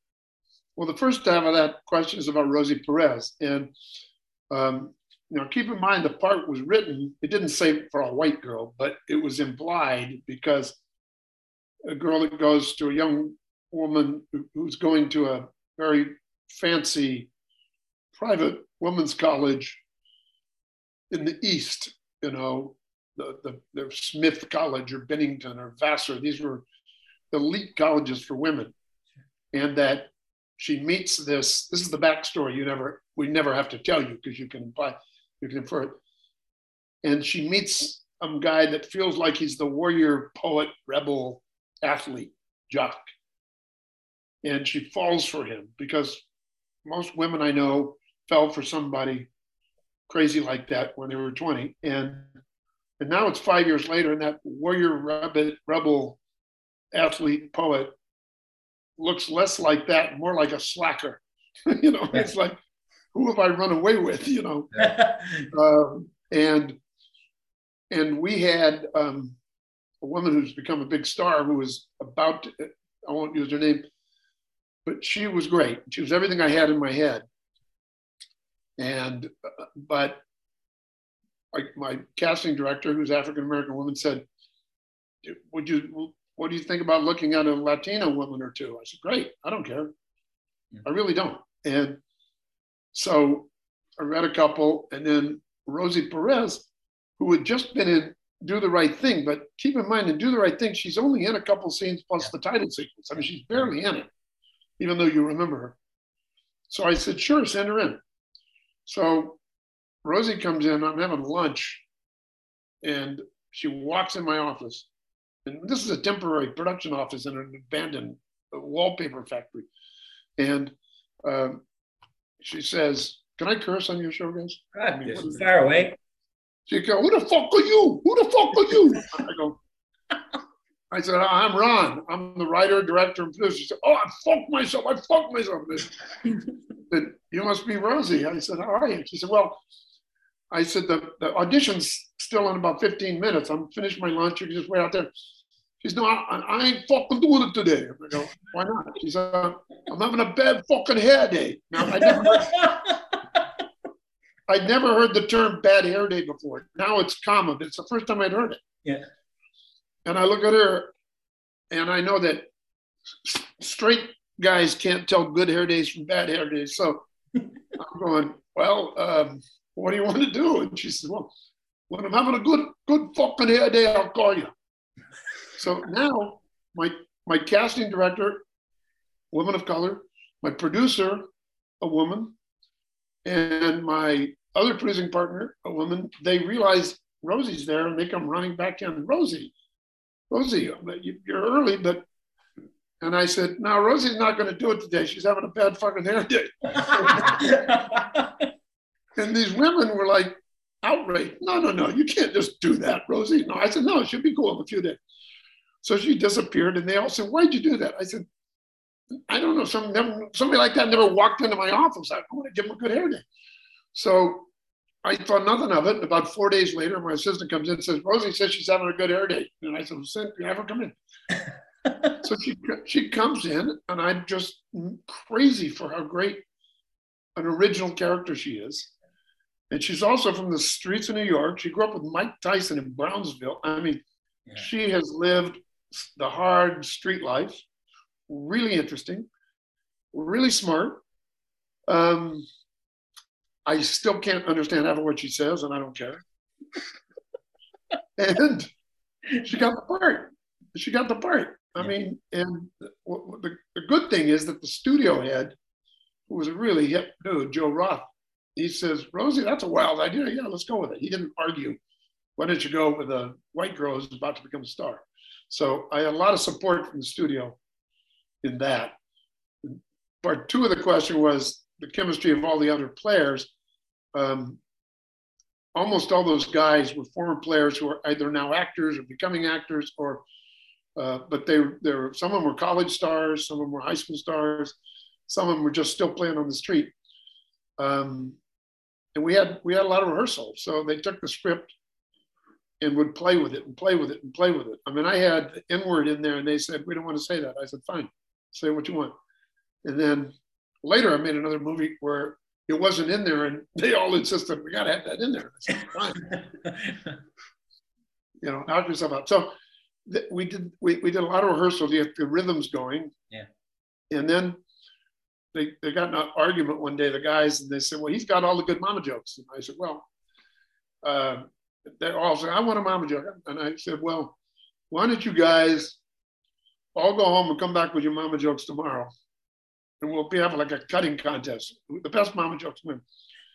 Well, the first half of that question is about Rosie Perez, and um, you know, keep in mind the part was written. It didn't say for a white girl, but it was implied because a girl that goes to a young woman who's going to a very fancy private women's college in the East, you know, the, the, the Smith College or Bennington or Vassar. These were elite colleges for women. And that she meets this, this is the backstory you never, we never have to tell you because you can imply, you can infer it. And she meets a guy that feels like he's the warrior, poet, rebel, athlete, jock. And she falls for him because most women I know fell for somebody crazy like that when they were 20. And and now it's five years later, and that warrior rebel, rebel athlete poet looks less like that, more like a slacker. you know, it's like, who have I run away with? You know, um, and and we had um, a woman who's become a big star who was about to, I won't use her name, but she was great. She was everything I had in my head. And uh, but my, my casting director, who's African American woman, said, "Would you? What do you think about looking at a Latina woman or two? I said, "Great. I don't care. I really don't." And so I read a couple, and then Rosie Perez, who had just been in Do the Right Thing, but keep in mind, in Do the Right Thing, she's only in a couple scenes plus the title sequence. I mean, she's barely in it, even though you remember her. So I said, "Sure, send her in." So Rosie comes in, I'm having lunch, and she walks in my office. And this is a temporary production office in an abandoned wallpaper factory. And um, she says, Can I curse on your show, guys? God, mean, yes, what- far away. She goes, Who the fuck are you? Who the fuck are you? I go, I said, I'm Ron. I'm the writer, director, and producer. She said, Oh, I fucked myself. I fucked myself. I said, You must be Rosie. I said, How are you? She said, Well, I said, the, the audition's still in about 15 minutes. I'm finished my lunch. You can just wait out there. She said, No, I, I ain't fucking doing it today. I go, Why not? She said, I'm having a bad fucking hair day. Now, I never, I'd never heard the term bad hair day before. Now it's common. It's the first time I'd heard it. Yeah. And I look at her and I know that straight guys can't tell good hair days from bad hair days. So I'm going, well, um, what do you want to do? And she says, well, when I'm having a good, good fucking hair day, I'll call you. So now my my casting director, woman of color, my producer, a woman, and my other producing partner, a woman, they realize Rosie's there and they come running back in. Rosie, Rosie, you- you're early, but and I said, no, Rosie's not going to do it today. She's having a bad fucking hair day. And these women were like outraged. No, no, no, you can't just do that, Rosie. No, I said, no, it should be cool in a few days. So she disappeared, and they all said, "Why'd you do that?" I said, "I don't know. Some never, somebody like that never walked into my office. I want to give him a good hair day." So I thought nothing of it. About four days later, my assistant comes in and says, "Rosie says she's having a good hair day," and I said, well, "Send, have her come in." so she she comes in, and I'm just crazy for how great an original character she is. And she's also from the streets of New York. She grew up with Mike Tyson in Brownsville. I mean, Yeah. she has lived the hard street life. Really interesting, really smart. Um, I still can't understand half of what she says, and I don't care. and she got the part. She got the part. I Yeah. mean, and the, the, the good thing is that the studio head, who was a really hip dude, Joe Roth, he says, Rosie, that's a wild idea. Yeah, let's go with it. He didn't argue. Why don't you go with a white girl who's about to become a star? So I had a lot of support from the studio in that. Part two of the question was the chemistry of all the other players. Um, almost all those guys were former players who are either now actors or becoming actors, or uh, but they they were some of them were college stars, some of them were high school stars, some of them were just still playing on the street. Um, and we had we had a lot of rehearsal, so they took the script and would play with it and play with it and play with it. I mean, I had the N word in there, and they said we don't want to say that. I said fine, say what you want. And then later, I made another movie where it wasn't in there, and they all insisted we got to have that in there. I said, fine, you know, knock yourself out. So th- we did we, we did a lot of rehearsal to get the rhythms going. Yeah. and then they they got in an argument one day, the guys, and they said, "Well, he's got all the good mama jokes." And I said, "Well." Uh, they all said, "I want a mama joke," and I said, "Well, why don't you guys all go home and come back with your mama jokes tomorrow, and we'll be having like a cutting contest. The best mama jokes win."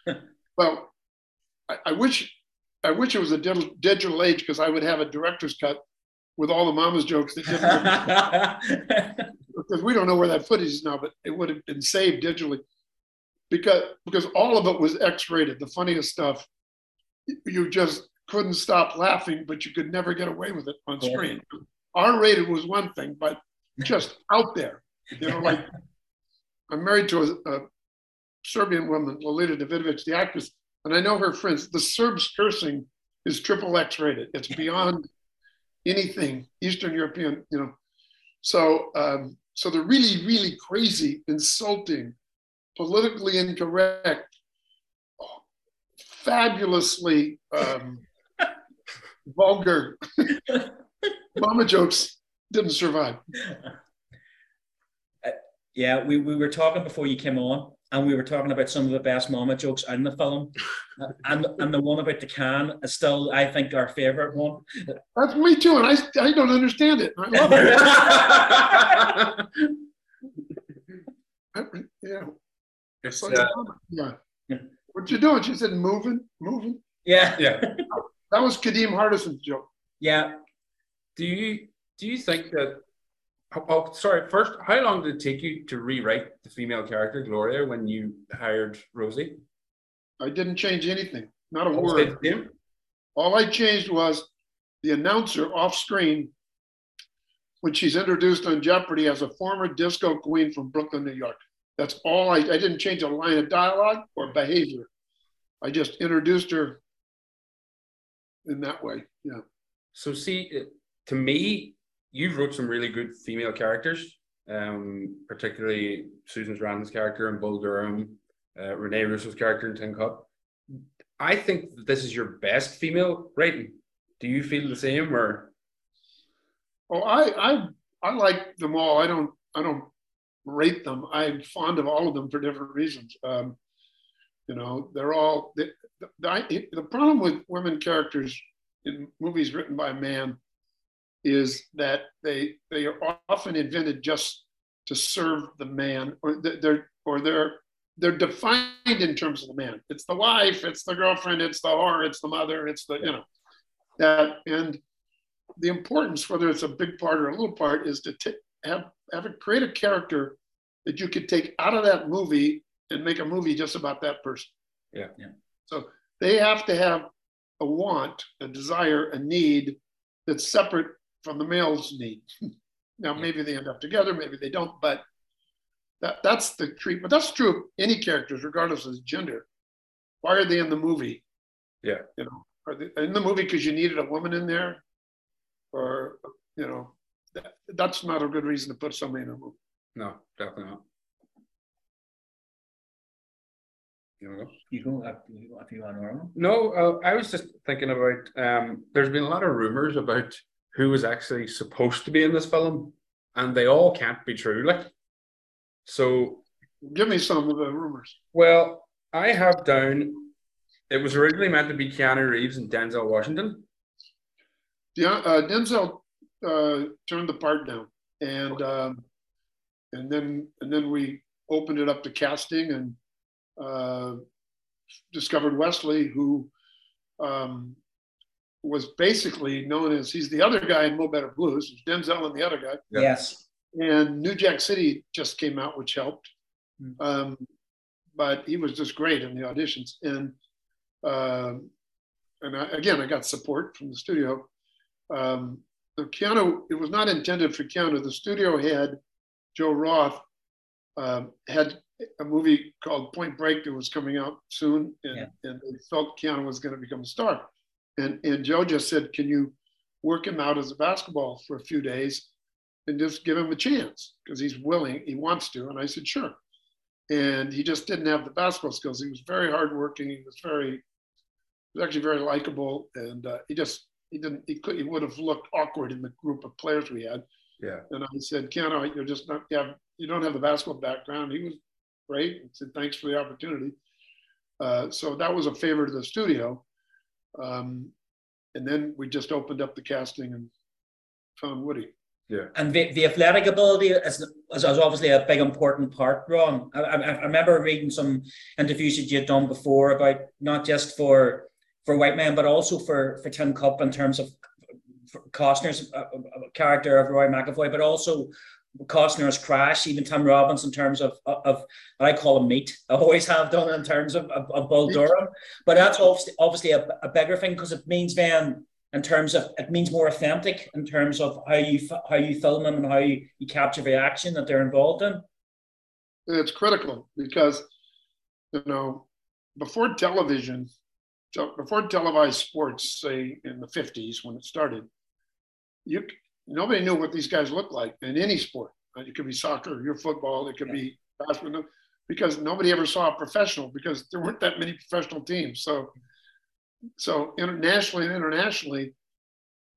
well, I, I, wish I wish it was a digital, digital age because I would have a director's cut with all the mama's jokes that didn't because we don't know where that footage is now, but it would have been saved digitally because because all of it was X-rated. The funniest stuff, you just couldn't stop laughing, but you could never get away with it on screen. R-rated was one thing, but just out there, you know, like I'm married to a, a Serbian woman, Lolita Davidovich, the actress, and I know her friends. The Serbs cursing is triple X rated. It's beyond anything Eastern European, you know. So, um, so the really, really crazy, insulting, politically incorrect, fabulously um, vulgar mama jokes didn't survive. Uh, yeah, we, we were talking before you came on, and we were talking about some of the best mama jokes in the film, and and the one about the can is still, I think, our favorite one. That's me too, and I I don't understand it. I love it. yeah, It's, like uh, yeah. What you doing? She said, moving, moving. Yeah, yeah. That was Kadeem Hardison's joke. yeah. Do you do you think that? Oh, sorry. First, how long did it take you to rewrite the female character Gloria when you hired Rosie? I didn't change anything, not a Oh, word. stayed the same? All I changed was the announcer off screen when she's introduced on Jeopardy as a former disco queen from Brooklyn, New York. That's all I, I didn't change a line of dialogue or behavior. I just introduced her in that way. Yeah. So see, to me, you wrote some really good female characters, um, particularly Susan Sarandon's character in Bull Durham, uh, Rene Russo's character in Tin Cup. I think that this is your best female writing. Do you feel the same, or Oh, I I I like them all. I don't I don't rate them. I'm fond of all of them for different reasons. Um, you know, they're all the, the, I- the problem with women characters in movies written by a man is that they they are often invented just to serve the man, or they're or they're they're defined in terms of the man. It's the wife, it's the girlfriend, it's the whore, it's the mother, it's the you know that and the importance, whether it's a big part or a little part, is to t- have have it create a character that you could take out of that movie and make a movie just about that person. Yeah. Yeah. So they have to have a want, a desire, a need that's separate from the male's need. now maybe they end up together, maybe they don't, but that that's the treatment. That's true of any characters, regardless of gender. Why are they in the movie? Yeah. You know, are they in the movie because you needed a woman in there? Or, you know, that, that's not a good reason to put somebody in a movie. no? Definitely not. You wanna go? You go if you, if you want to. No, uh, I was just thinking about. Um, there's been a lot of rumors about who was actually supposed to be in this film, and they all can't be true. Like, so Give me some of the rumors. well, I have down. It was originally meant to be Keanu Reeves and Denzel Washington. Yeah, uh, Denzel uh, turned the part down, and um, and then and then we opened it up to casting and uh, discovered Wesley, who um, was basically known as he's the other guy in Mo Better Blues, Denzel and the other guy. Yes. And New Jack City just came out, which helped. Mm. Um, but he was just great in the auditions, and um, and I, again, I got support from the studio. Um, the Keanu, it was not intended for Keanu. The studio head, Joe Roth, um, had a movie called Point Break that was coming out soon, and, Yeah. and they felt Keanu was going to become a star. And and Joe just said, "Can you work him out as a basketball for a few days, and just give him a chance because he's willing, he wants to." And I said, "Sure." And he just didn't have the basketball skills. He was very hardworking. He was very, he was actually very likable, and uh, he just he didn't he could he would have looked awkward in the group of players we had. Yeah. And I said, Ken, oh, you're just not, you, have, you don't have the basketball background. He was great. I said, thanks for the opportunity. Uh, so that was a favor to the studio. Um, and then we just opened up the casting and found Woody. Yeah. And the, the athletic ability is, is, is obviously a big important part, Ron. I, I, I remember reading some interviews that you had done before about not just for for white men, but also for for Tin Cup in terms of Costner's uh, uh, character of Roy McAvoy, but also Costner's crash, even Tim Robbins in terms of of what I call him meat. I always have done in terms of, of, of Bull Durham, but that's obviously obviously a, a bigger thing because it means then in terms of it means more authentic in terms of how you how you film them and how you, you capture the action that they're involved in. It's critical because you know before television, before televised sports, say in the '50s when it started, you nobody knew what these guys looked like in any sport. It could be soccer, your football, it could yeah. be basketball, because nobody ever saw a professional because there weren't that many professional teams. So, so internationally and internationally,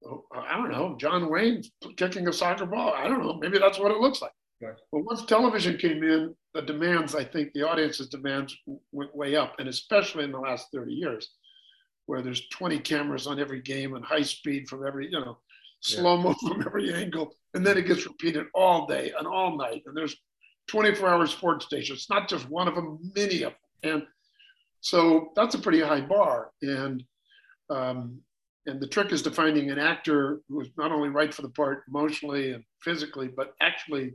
oh, I don't know, John Wayne kicking a soccer ball. I don't know, maybe that's what it looks like. Right. But once television came in, the demands, I think the audience's demands went way up, and especially in the last 30 years, where there's 20 cameras on every game and high speed from every, you know, slow mo yeah. from every angle, and then it gets repeated all day and all night. And there's 24 hour sports stations, it's not just one of them, many of them. And so that's a pretty high bar. And um, and the trick is to finding an actor who is not only right for the part emotionally and physically, but actually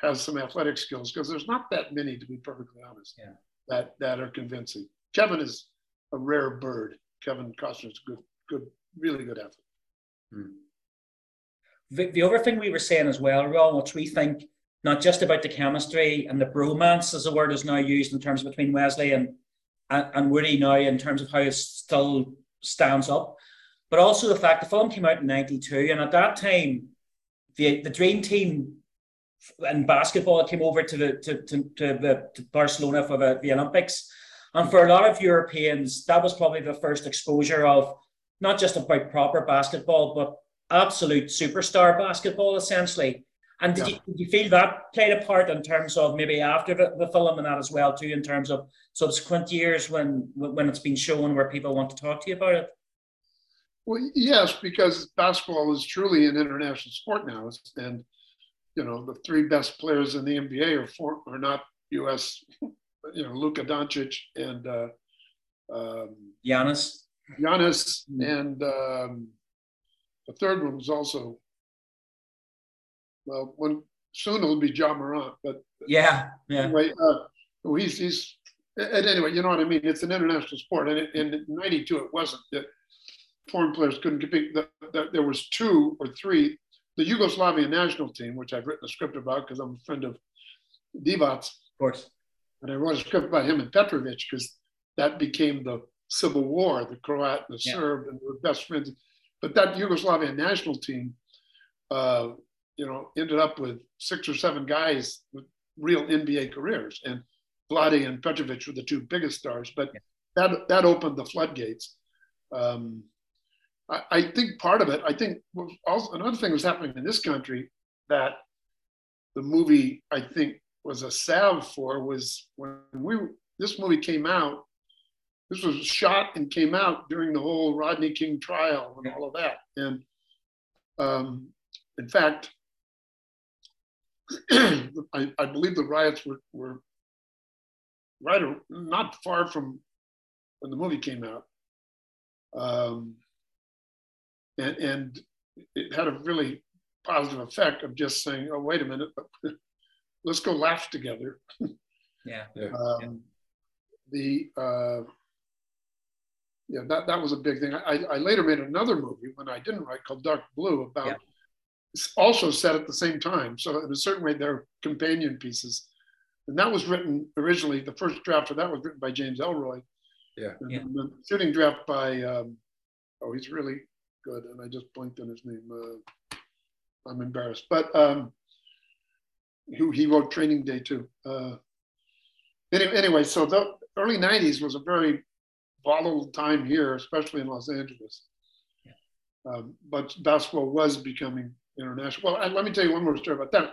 has some athletic skills because there's not that many, to be perfectly honest, yeah. that that are convincing. Kevin is a rare bird. Kevin Costner is a good, good, really good athlete. Hmm. The, the other thing we were saying as well, Ron, which we think not just about the chemistry and the bromance, as the word is now used in terms of between Wesley and, and, and Woody now in terms of how it still stands up, but also the fact the film came out in 92 and at that time, the, the dream team in basketball came over to the to, to, to, the, to Barcelona for the, the Olympics. And for a lot of Europeans, that was probably the first exposure of not just about proper basketball, but absolute superstar basketball, essentially. And did, yeah. you, did you feel that played a part in terms of maybe after the, the film and that as well too, in terms of subsequent years when when it's been shown where people want to talk to you about it? Well, yes, because basketball is truly an international sport now, and you know the three best players in the NBA are four, are not U.S. You know, Luka Doncic and uh, um, Giannis, Giannis, mm-hmm. and um, the third one was also, well, when soon it'll be John Morant, but yeah, yeah. Anyway, uh, he's he's and anyway, you know what I mean. It's an international sport, and it, in '92 it wasn't that foreign players couldn't compete. That, that there was two or three. The Yugoslavian national team, which I've written a script about because I'm a friend of Divac. Of course. And I wrote a script about him and Petrovic because that became the civil war, the Croat and the yeah. Serb, and the best friends. But that Yugoslavian national team, uh, you know, ended up with six or seven guys with real NBA careers, and Vlade and Petrovic were the two biggest stars. But that that opened the floodgates. Um, I, I, think part of it, I think, also another thing was happening in this country that the movie I think was a salve for was when we this movie came out this was shot and came out during the whole Rodney King trial and all of that. And um, in fact, I, I, believe the riots were, were right or, not far from when the movie came out. Um, and, and it had a really positive effect of just saying, oh, wait a minute, let's go laugh together. yeah. Um, the, uh, yeah, that, that was a big thing. I, I later made another movie when I didn't write called Dark Blue about yeah. also set at the same time. So in a certain way, they're companion pieces. And that was written originally, the first draft of that was written by James Ellroy. Yeah. And yeah. the shooting draft by, um, oh, he's really good. And I just blinked on his name. Uh, I'm embarrassed. But um, who he wrote Training Day too. Uh, anyway, anyway, so the early 90s was a very volatile time here, especially in Los Angeles. Um, but basketball was becoming international. Well, and let me tell you one more story about that.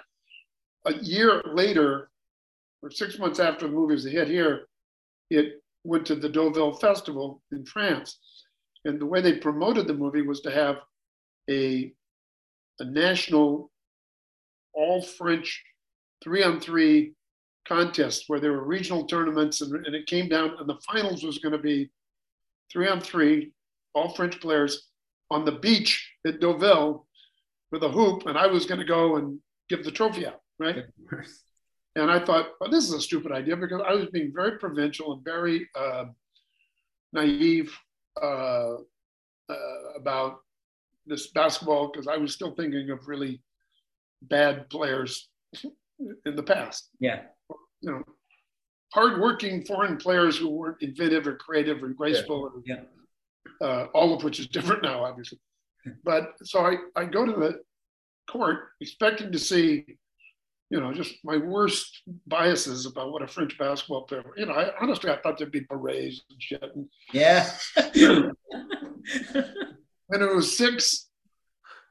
A year later, or six months after the movie was a hit here, it went to the Deauville Festival in France. And the way they promoted the movie was to have a, a national all French three on three contest where there were regional tournaments and, and it came down and the finals was going to be three on three, all French players on the beach at Deauville with a hoop. And I was going to go and give the trophy out, right? And I thought, well, this is a stupid idea because I was being very provincial and very uh, naive uh, uh, about this basketball because I was still thinking of really bad players in the past. Yeah. You know, hardworking foreign players who weren't inventive or creative or graceful, or, Yeah. uh, all of which is different now, obviously. But so I, I go to the court expecting to see, you know, just my worst biases about what a French basketball player. You know, I honestly I thought there'd be berets and shit. And, Yeah. and it was six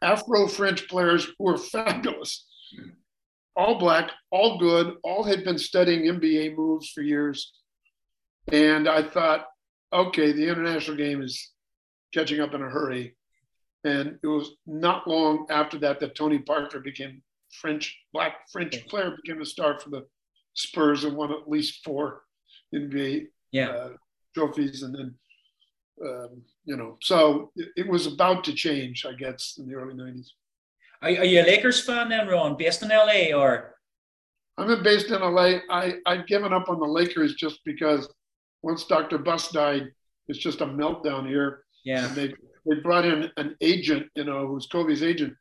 Afro French players who were fabulous. All black, all good, all had been studying NBA moves for years. And I thought, okay, the international game is catching up in a hurry. And it was not long after that that Tony Parker became French, black French player, became a star for the Spurs and won at least four NBA yeah. uh, trophies. And then, um, you know, so it, it was about to change, I guess, in the early 90s. Are, are you a Lakers fan then, Ron, based in LA or? I'm based in LA. I, I've given up on the Lakers just because once Dr. Buss died, it's just a meltdown here. Yeah. And they, they brought in an agent, you know, who's Kobe's agent.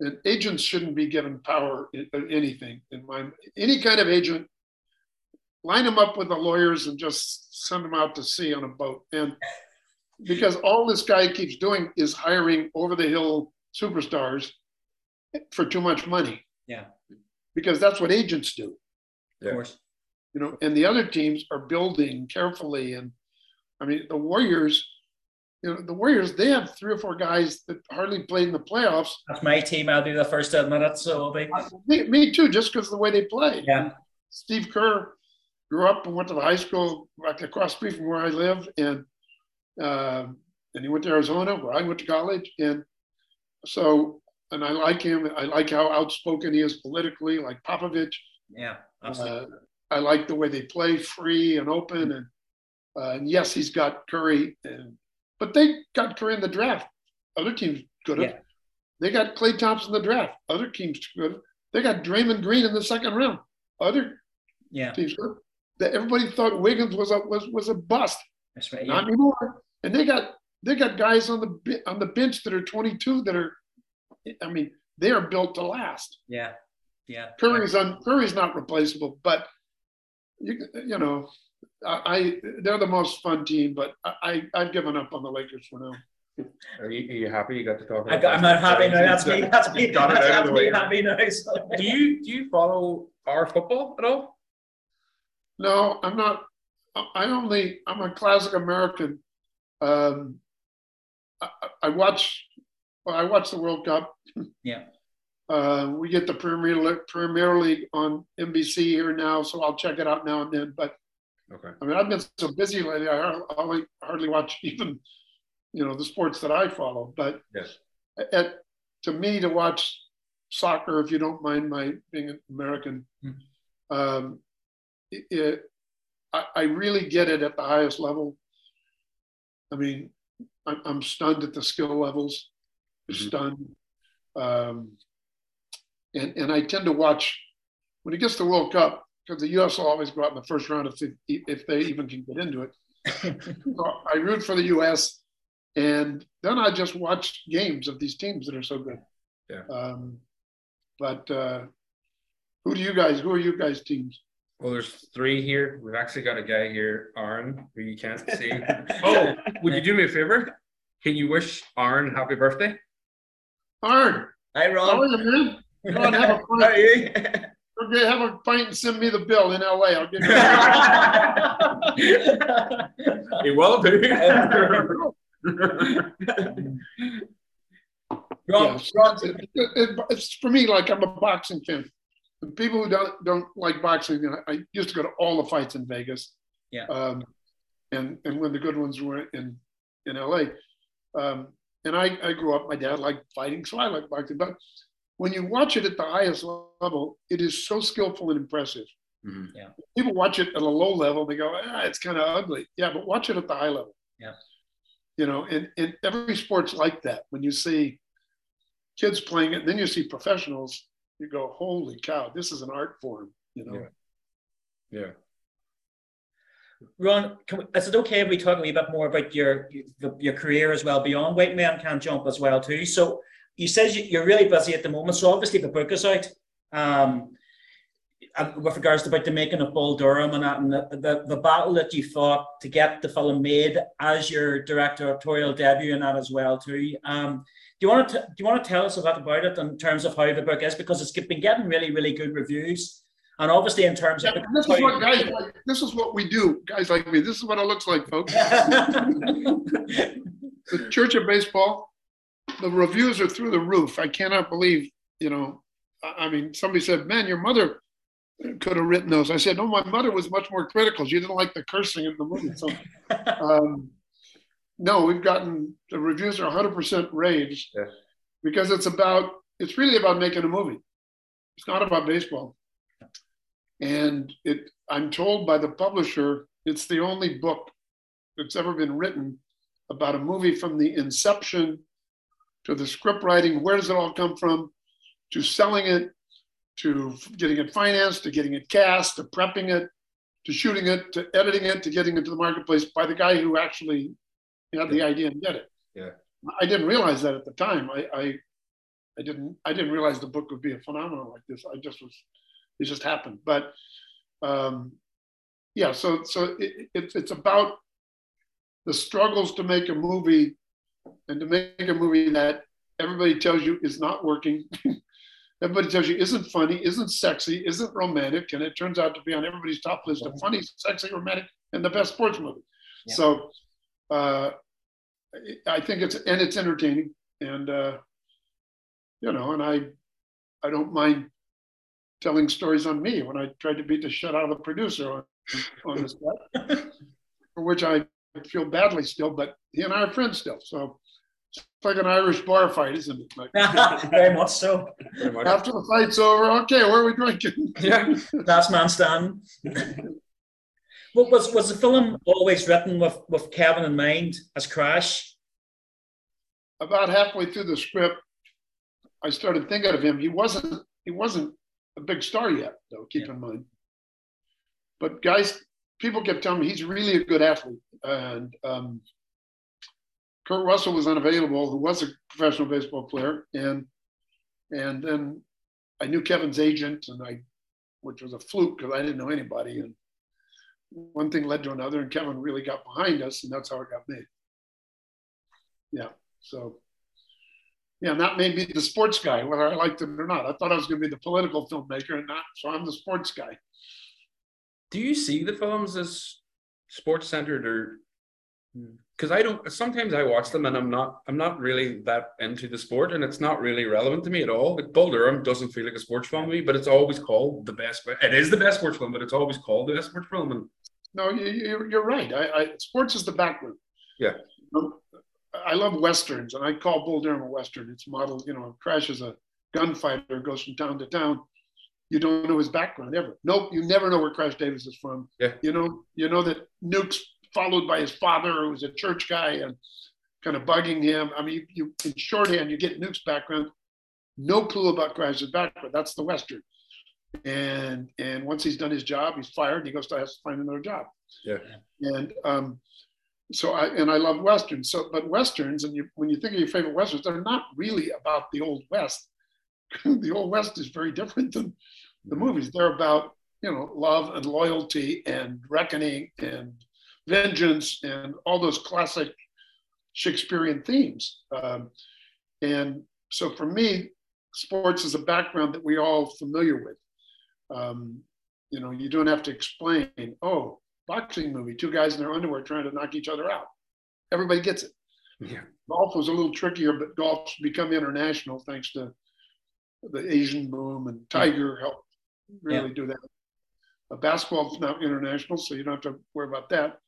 And agents shouldn't be given power in, in anything. In my any kind of agent, line them up with the lawyers and just send them out to sea on a boat. And because all this guy keeps doing is hiring over the hill superstars for too much money. Yeah. Because that's what agents do Of course. you know, and the other teams are building carefully. And I mean, the Warriors, you know, the Warriors, they have three or four guys that hardly played in the playoffs. That's my team. I'll be the first to admit it. So I'll be. Me, me too, just because of the way they play. Yeah. Steve Kerr grew up and went to the high school like across the street from where I live, and um, and he went to Arizona where I went to college, and so and I like him. I like how outspoken he is politically, like Popovich. Yeah. Absolutely. Uh, I like the way they play, free and open, and uh, and yes, he's got Curry, and but they got Curry in the draft. Other teams could have. Yeah. They got Klay Thompson in the draft. Other teams could have. They got Draymond Green in the second round. Other yeah. teams could have. That everybody thought Wiggins was a was was a bust. That's right. Not Yeah. anymore. And they got they got guys on the on the bench that are 22 that are, I mean, they are built to last. Yeah. Yeah. Curry's on Curry's not replaceable, but you you know, I, I they're the most fun team, but I, I I've given up on the Lakers for now. Are you, are you happy you got to talk I about got, I'm not happy now. That's me. That's me. Got it That's, out that's me way. happy now. So. Do you do you follow our football at all? No, I'm not. I- I only I'm a classic American. Um, I, I- I watch. Well, I watch the World Cup. Yeah. Uh, we get the Premier League, Premier League on NBC here now, so I'll check it out now and then. But Okay. I mean, I've been so busy lately. I hardly hardly watch even, you know, the sports that I follow. But Yes. at, to me, to watch soccer, if you don't mind my being an American, Mhm. um, it, it, I, I really get it at the highest level. I mean, I'm, I'm stunned at the skill levels, Mhm. stunned. Um, and, and I tend to watch when it gets to the World Cup because the U.S. will always go out in the first round if they, if they even can get into it. So I root for the U.S. and then I just watch games of these teams that are so good. Yeah. Um, but uh, who do you guys? Who are you guys' teams? Well, there's three here. We've actually got a guy here, Aaron, who you can't see. oh, would you do me a favor? Can you wish Aaron happy birthday? Arn, Hi, how are Ron. you, man? Go on, have a How are pint. you? Okay, have a pint and send me the bill in L.A. I'll give you. He will do. Ron, Yes. Ron, It- it- it- it's for me like I'm a boxing fan. The people who don't don't like boxing, you know, I used to go to all the fights in Vegas. Yeah. Um, and and when the good ones were in in LA, um, and I I grew up. My dad liked fighting, so I like boxing. But when you watch it at the highest level, it is so skillful and impressive. Mhm. Yeah. People watch it at a low level, they go, ah, it's kind of ugly. Yeah, but watch it at the high level. Yeah. You know, and, and every sport's like that. When you see kids playing it, and then you see professionals, you go, holy cow, this is an art form, you know. Yeah. Yeah. Ron, can we, is it okay if we talk a wee bit more about your your, career as well beyond White Men Can't Jump as well too? So you said you- you're really busy at the moment. So obviously the book is out. Um, with regards to about the making of Bull Durham and that, and the, the, the battle that you fought to get the film made as your directorial debut and that as well too. Um, do you want to do you want to tell us a bit about it in terms of how the book is because it's been getting really really good reviews and obviously in terms Yeah, of this is what guys like. This is what we do, guys like me. This is what it looks like, folks. the Church of Baseball, the reviews are through the roof. I cannot believe, you know, I I mean, somebody said, man, your mother could have written those. I said, no, my mother was much more critical. She didn't like the cursing in the movie. So, um, no, we've gotten the reviews are 100% raves Yeah. because it's about, it's really about making a movie. It's not about baseball. And it, I'm told by the publisher, it's the only book that's ever been written about a movie from the inception to the script writing. Where does it all come from? To selling it, to getting it financed, to getting it cast, to prepping it, to shooting it, to editing it, to getting it to the marketplace by the guy who actually had the idea and did it. Yeah. I didn't realize that at the time. I, I, I didn't, I didn't realize the book would be a phenomenon like this. I just was, it just happened. But, um, yeah, so so it, it, it's about the struggles to make a movie and to make a movie that everybody tells you is not working. everybody tells you isn't funny, isn't sexy, isn't romantic, and it turns out to be on everybody's top list of funny, sexy, romantic, and the best sports movie. Yeah. So uh, I think it's and it's entertaining, and uh, you know, and I I don't mind telling stories on me when I tried to beat the shit out of the producer on, on this set, for which I feel badly still, but he and I are friends still. So it's like an Irish bar fight, isn't it? Like, Very much so. After the fight's over, okay, where are we drinking? Yeah. Last man standing. What was was the film always written with with Kevin in mind as Crash? About halfway through the script, I started thinking of him. He wasn't he wasn't a big star yet, though. Keep in mind. But guys, people kept telling me he's really a good athlete, and um, Kurt Russell was unavailable, who was a professional baseball player, and and then I knew Kevin's agent, and I, which was a fluke because I didn't know anybody, and one thing led to another, and Kevin really got behind us, and that's how it got made. Yeah, so yeah, and that made me the sports guy, whether I liked it or not. I thought I was going to be the political filmmaker, and not, so I'm the sports guy. Do you see the films as sports centered or? Because I don't. Sometimes I watch them and I'm not. I'm not really that into the sport, and it's not really relevant to me at all. Like Bull Durham doesn't feel like a sports film to me, but it's always called the best. It is the best sports film, but it's always called the best sports film. And No, you, you, you're right. I, I, sports is the background. Yeah. Um, I love westerns, and I call Bull Durham a western. It's modeled, you know, Crash is a gunfighter, goes from town to town. You don't know his background ever. Nope, you never know where Crash Davis is from. Yeah. You know, you know that Nuke's followed by his father, who was a church guy, and kind of bugging him. I mean, you, in shorthand, you get Nuke's background. No clue about Crash's background. That's the western. And and once he's done his job, he's fired. And he goes to has to find another job. yeah, And um, so I and I love westerns. So, but westerns, and you, when you think of your favorite westerns, they're not really about the old west. the old west is very different than the movies. They're about you know love and loyalty and reckoning and vengeance and all those classic Shakespearean themes. Um, and so for me, sports is a background that we all familiar with. Um, you know, you don't have to explain. Oh, boxing movie, two guys in their underwear trying to knock each other out. Everybody gets it. Yeah. Golf was a little trickier, but golf's become international thanks to the Asian boom and Tiger helped really do that. Uh, basketball's now international, so you don't have to worry about that.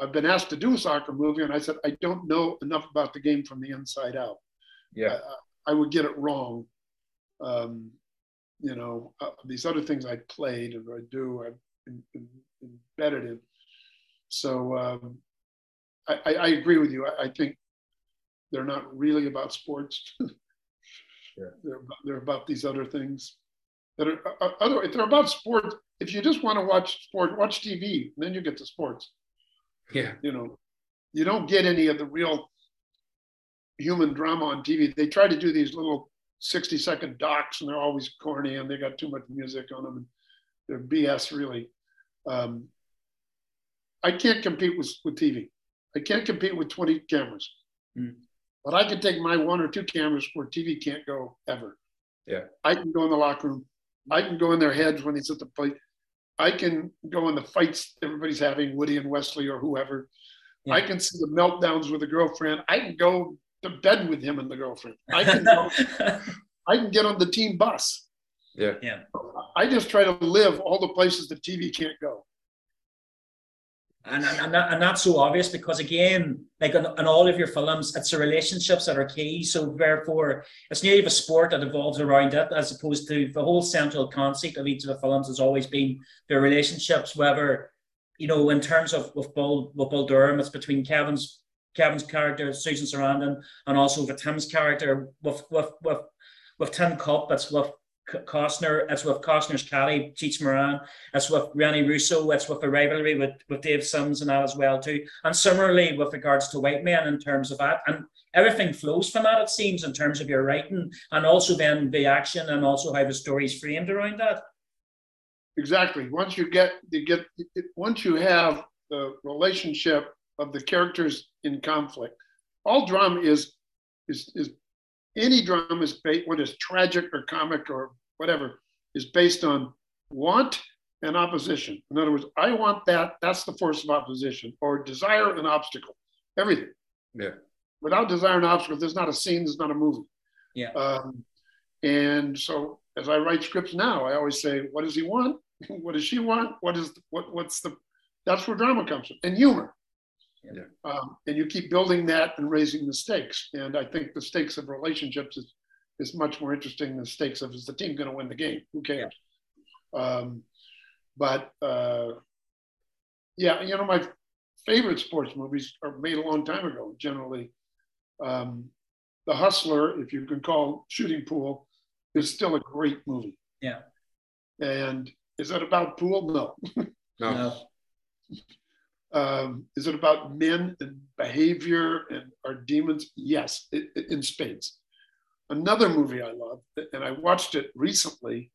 I've been asked to do a soccer movie, and I said I don't know enough about the game from the inside out. Yeah. I, I would get it wrong. Um, you know, uh, these other things I played and I do, I've in, in, embedded in. So um, I, I, I agree with you. I, I think they're not really about sports. Yeah. They're about, they're about these other things that are uh, other. If they're about sports, if you just want to watch sport, watch TV, then you get to sports. Yeah. You know, you don't get any of the real human drama on TV. They try to do these little 60 second docs and they're always corny and they got too much music on them and they're BS really. Um, I can't compete with, with TV. I can't compete with 20 cameras. Mm. But I can take my one or two cameras where TV can't go ever. Yeah. I can go in the locker room. I can go in their heads when he's at the plate. I can go in the fights everybody's having, Woody and Wesley or whoever. Yeah. I can see the meltdowns with the girlfriend. I can go to bed with him and the girlfriend. I can go, I can get on the team bus. Yeah. Yeah. I just try to live all the places that TV can't go. And, and, that, and that's so obvious because again like in, in all of your films it's the relationships that are key so therefore it's nearly a sport that evolves around it as opposed to the whole central concept of each of the films has always been the relationships whether you know in terms of with Bull, with Bull Durham it's between Kevin's Kevin's character Susan Sarandon and also with Tim's character with with with, with Tin Cup it's with Costner, it's with Costner's caddy, Cheech Marin, it's with Rene Russo, it's with the rivalry with, with Dave Sims and that as well too. And similarly with regards to White Men in terms of that. And everything flows from that, it seems, in terms of your writing and also then the action and also how the story's framed around that. Exactly. Once you get you get once you have the relationship of the characters in conflict, all drama is is is any drama is based, whether it's tragic or comic or whatever, is based on want and opposition. In other words, I want that, that's the force of opposition, or desire and obstacle, everything. Yeah. Without desire and obstacle, there's not a scene, there's not a movie. Yeah. Um, and so as I write scripts now, I always say, what does he want? what does she want? What is, what, what's the, that's where drama comes from, and humor. Yeah. Um, and you keep building that and raising the stakes. And I think the stakes of relationships is, is much more interesting than the stakes of is the team going to win the game? Who cares? Um, but uh, yeah, you know, my favorite sports movies are made a long time ago. Generally, um, The Hustler, if you can call Shooting Pool, is still a great movie. Yeah. And is it about pool? No. No. No. Um, is it about men and behavior and our demons? Yes, it, it- in spades. Another movie I love, and I watched it recently,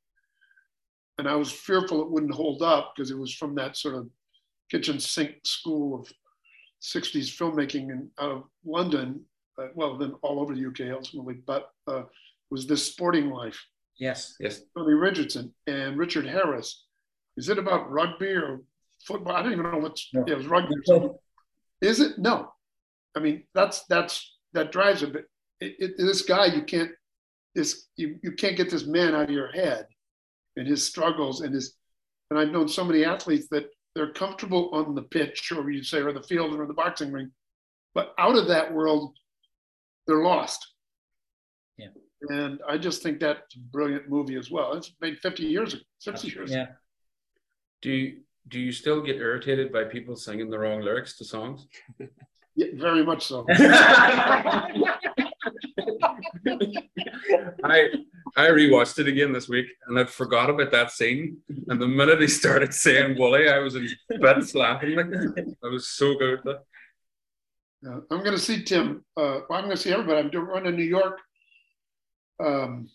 and I was fearful it wouldn't hold up because it was from that sort of kitchen sink school of 60s filmmaking in, out of London, uh, well, then all over the UK ultimately, but uh, was This Sporting Life. Yes. Yes. Tony Richardson and Richard Harris. Is it about rugby or football? I don't even know what's, No. yeah, it was rugby. Is it? No. I mean, that's that's that drives it. But it, it, this guy, you can't this you, you can't get this man out of your head and his struggles and his. And I've known so many athletes that they're comfortable on the pitch, or you say, or the field, or the boxing ring, but out of that world, they're lost. Yeah. And I just think that's a brilliant movie as well. It's made 50 years ago, 60 years. Yeah. Do you, do you still get irritated by people singing the wrong lyrics to songs? Yeah, very much so. I I rewatched it again this week and I forgot about that scene. And the minute he started saying Wooly, I was in bits laughing. Like, I was so good at that. Yeah, I'm going to see Tim. Uh, well, I'm going to see everybody. I'm doing run in New York um,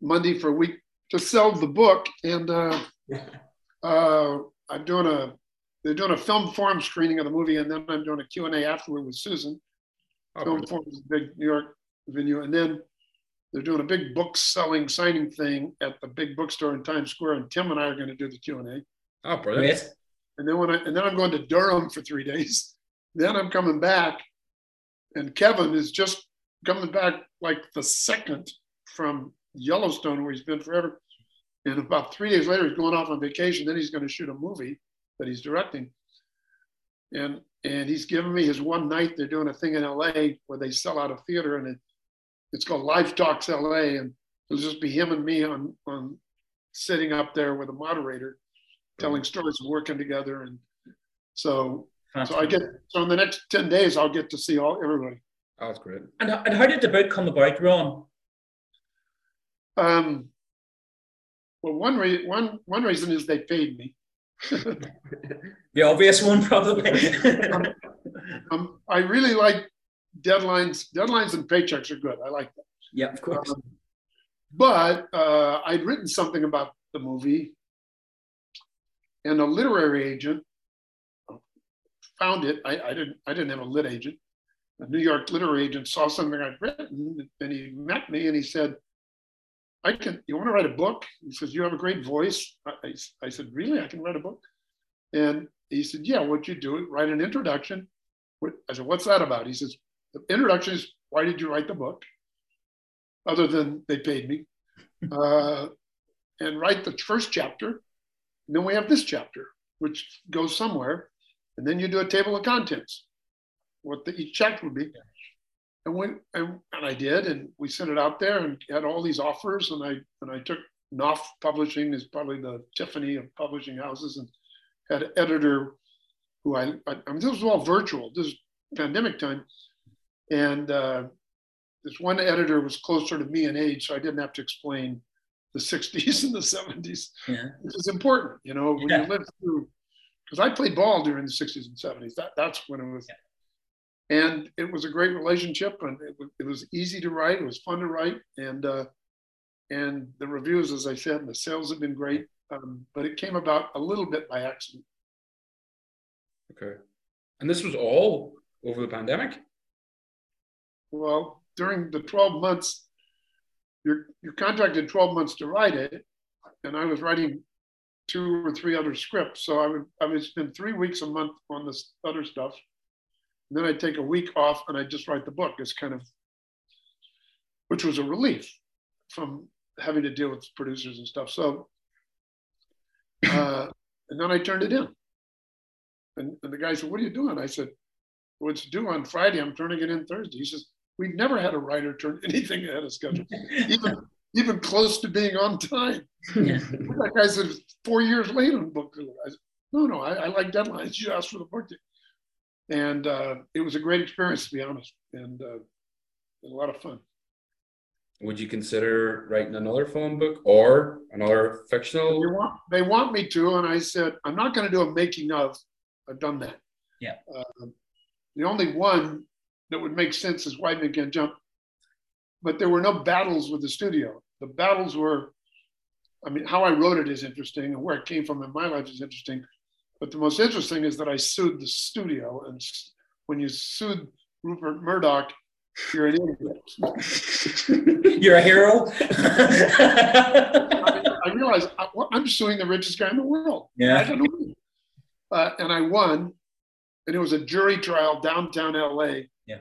Monday for a week to sell the book, and uh, uh, I'm doing a. They're doing a film forum screening of the movie, and then I'm doing a Q and A afterward with Susan. Oh, film brilliant. forum is a big New York venue, and then they're doing a big book selling signing thing at the big bookstore in Times Square, and Tim and I are going to do the Q and A. oh, brilliant. Great. And then when I and then I'm going to Durham for three days. Then I'm coming back and Kevin is just coming back like the second from Yellowstone, where he's been forever. And about three days later, he's going off on vacation. Then he's going to shoot a movie that he's directing. And and he's giving me his one night. They're doing a thing in LA where they sell out a theater, and it, it's called Live Talks LA, and it'll just be him and me on on sitting up there with a moderator, telling stories and working together. And so so I get so in the next ten days, I'll get to see all everybody. Oh, that's great. And, and how did the book come about, Ron? Um, well, one re- one one reason is they paid me. The obvious one, probably. Um, I really like deadlines. Deadlines and paychecks are good. I like that. yeah, of course. Um, but uh, I'd written something about the movie, and a literary agent found it. I, I didn't. I didn't have a lit agent. A New York literary agent saw something I'd written, and he met me, and he said, "I can. You want to write a book?" He says, "You have a great voice." I, I, said, "Really? I can write a book?" And he said, "Yeah. What you do? Write an introduction." I said, "What's that about?" He says, "The introduction is why did you write the book?" Other than they paid me, uh, and write the first chapter. And then we have this chapter, which goes somewhere, and then you do a table of contents, what the, each chapter would be. And we and, and I did, and we sent it out there, and had all these offers, and I and I took Knopf Publishing is probably the Tiffany of publishing houses, and had an editor who I, I, I mean this was all virtual. This is pandemic time, and uh, this one editor was closer to me in age, so I didn't have to explain the 60s and the 70s. Yeah. This is important, you know, when Yeah. you live through, because I played ball during the 60s and 70s. That, that's when it was. And it was a great relationship, and it, was- it was easy to write. It was fun to write, and uh, and the reviews, as I said, and the sales have been great. Um, but it came about a little bit by accident. Okay. And this was all over the pandemic? Well, during the 12 months, you're, you're contracted 12 months to write it. And I was writing two or three other scripts. So I would, I would spend three weeks a month on this other stuff. And then I'd take a week off and I'd just write the book. It's kind of, which was a relief from having to deal with producers and stuff. So, uh, and then I turned it in. And, and the guy said, What are you doing? I said, Well, it's due on Friday. I'm turning it in Thursday. He says, We've never had a writer turn anything ahead of schedule, even even close to being on time. That guy said four years late on book. I said, no, no, I, I like deadlines. You asked for the book. Date." And uh, it was a great experience, to be honest, and uh, a lot of fun. Would you consider writing another phone book or another They fictional? want, they want me to, and I said, I'm not going to do a making of. I've done that. Yeah. Uh, the only one that would make sense is White Men Can't Jump. But there were no battles with the studio. The battles were, I mean, how I wrote it is interesting, and where it came from in my life is interesting. But the most interesting is that I sued the studio, and when you sued Rupert Murdoch, you're an idiot. You're a hero. I, I realized I, I'm suing the richest guy in the world. Yeah. I don't know. Uh, and I won, and it was a jury trial downtown LA. Yeah.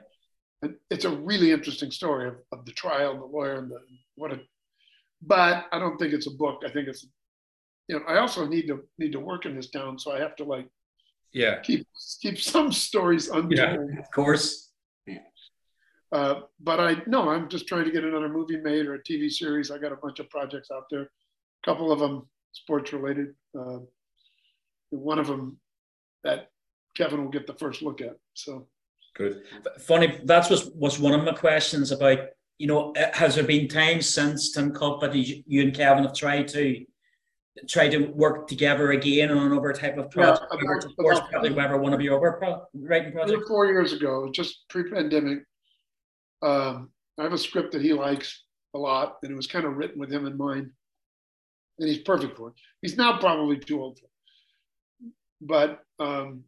And it's a really interesting story of, of the trial, the lawyer, and the what a. But I don't think it's a book. I think it's, you know, I also need to need to work in this town, so I have to like Yeah. keep keep some stories untold. Yeah. of course. Uh, but I no, I'm just trying to get another movie made or a TV series. I got a bunch of projects out there, a couple of them sports related. Uh, one of them that Kevin will get the first look at. So Good. Funny, that's was was one of my questions about. You know, has there been times since Tin Cup that you and Kevin have tried to try to work together again on another type of project, Yeah, whether it's a sports about- project, whatever one of your other pro- writing projects? four years ago, just pre-pandemic, um, I have a script that he likes a lot, and it was kind of written with him in mind, and he's perfect for it. He's now probably too old for it, but um,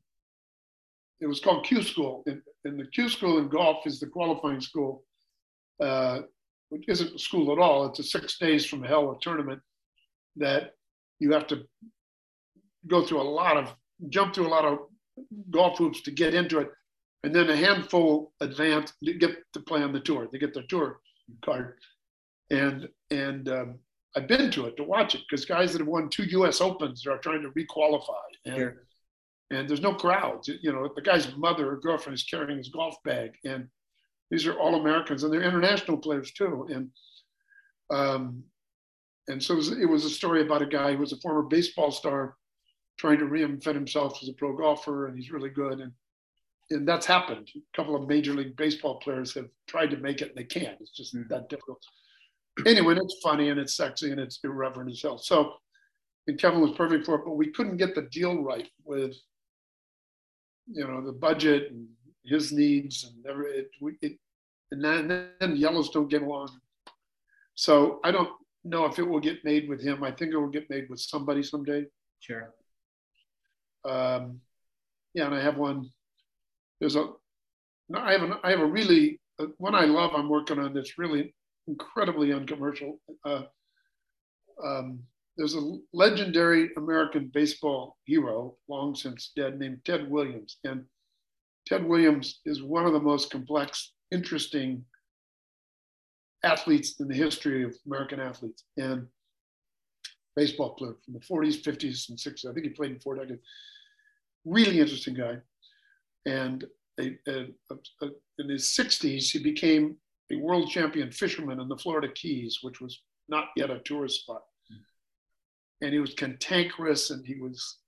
it was called Q School, and, and the Q School in golf is the qualifying school, uh, which isn't a school at all. It's a six days from hell a tournament that you have to go through a lot of jump through a lot of golf hoops to get into it and then a handful advance to get to play on the tour. They get their tour card, and and um, I've been to it to watch it because guys that have won two U.S. Opens are trying to requalify, and Sure. and there's no crowds. You know, the guy's mother or girlfriend is carrying his golf bag, and these are all Americans, and they're international players too. And um, and so it was, it was a story about a guy who was a former baseball star trying to reinvent himself as a pro golfer, and he's really good. And and that's happened. A couple of major league baseball players have tried to make it, and they can't. It's just Mhm. that difficult. Anyway, it's funny and it's sexy and it's irreverent as hell. So, and Kevin was perfect for it, but we couldn't get the deal right with, you know, the budget and his needs and every it. It and then, then Yellowstone came along. So I don't know if it will get made with him. I think it will get made with somebody someday. Sure. Um, yeah, and I have one. There's a. No, I have an. I have a really uh, one I love. I'm working on that's really incredibly uncommercial. Uh, um, there's a legendary American baseball hero, long since dead, named Ted Williams, and Ted Williams is one of the most complex, interesting athletes in the history of American athletes and baseball player from the 40s, 50s, and 60s. I think he played in four decades. Really interesting guy. And a, a, a, in his 60s, he became a world champion fisherman in the Florida Keys, which was not yet a tourist spot. And he was cantankerous and he was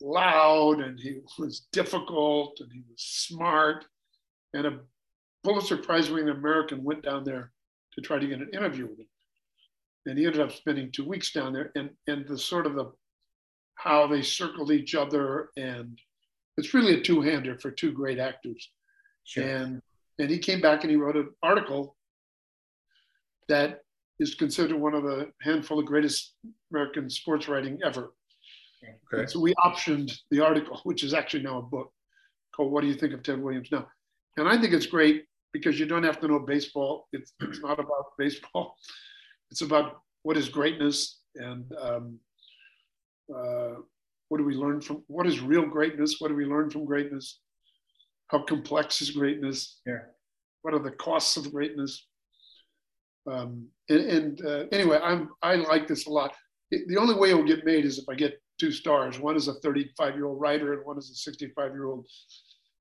loud and he was difficult and he was smart. And a Pulitzer Prize winning American went down there to try to get an interview with him. And he ended up spending two weeks down there and, and the sort of the how they circled each other and it's really a two-hander for two great actors. Sure. And and he came back and he wrote an article that is considered one of the handful of greatest American sports writing ever. Okay. So we optioned the article, which is actually now a book called "What Do You Think of Ted Williams Now?" And I think it's great because you don't have to know baseball. It's it's not about baseball. It's about what is greatness and um, uh, what do we learn from what is real greatness? What do we learn from greatness? How complex is greatness? Yeah. What are the costs of greatness? Um, and and uh, anyway, I'm I like this a lot. It- the only way it will get made is if I get two stars. One is a 35 year old writer, and one is a 65 year old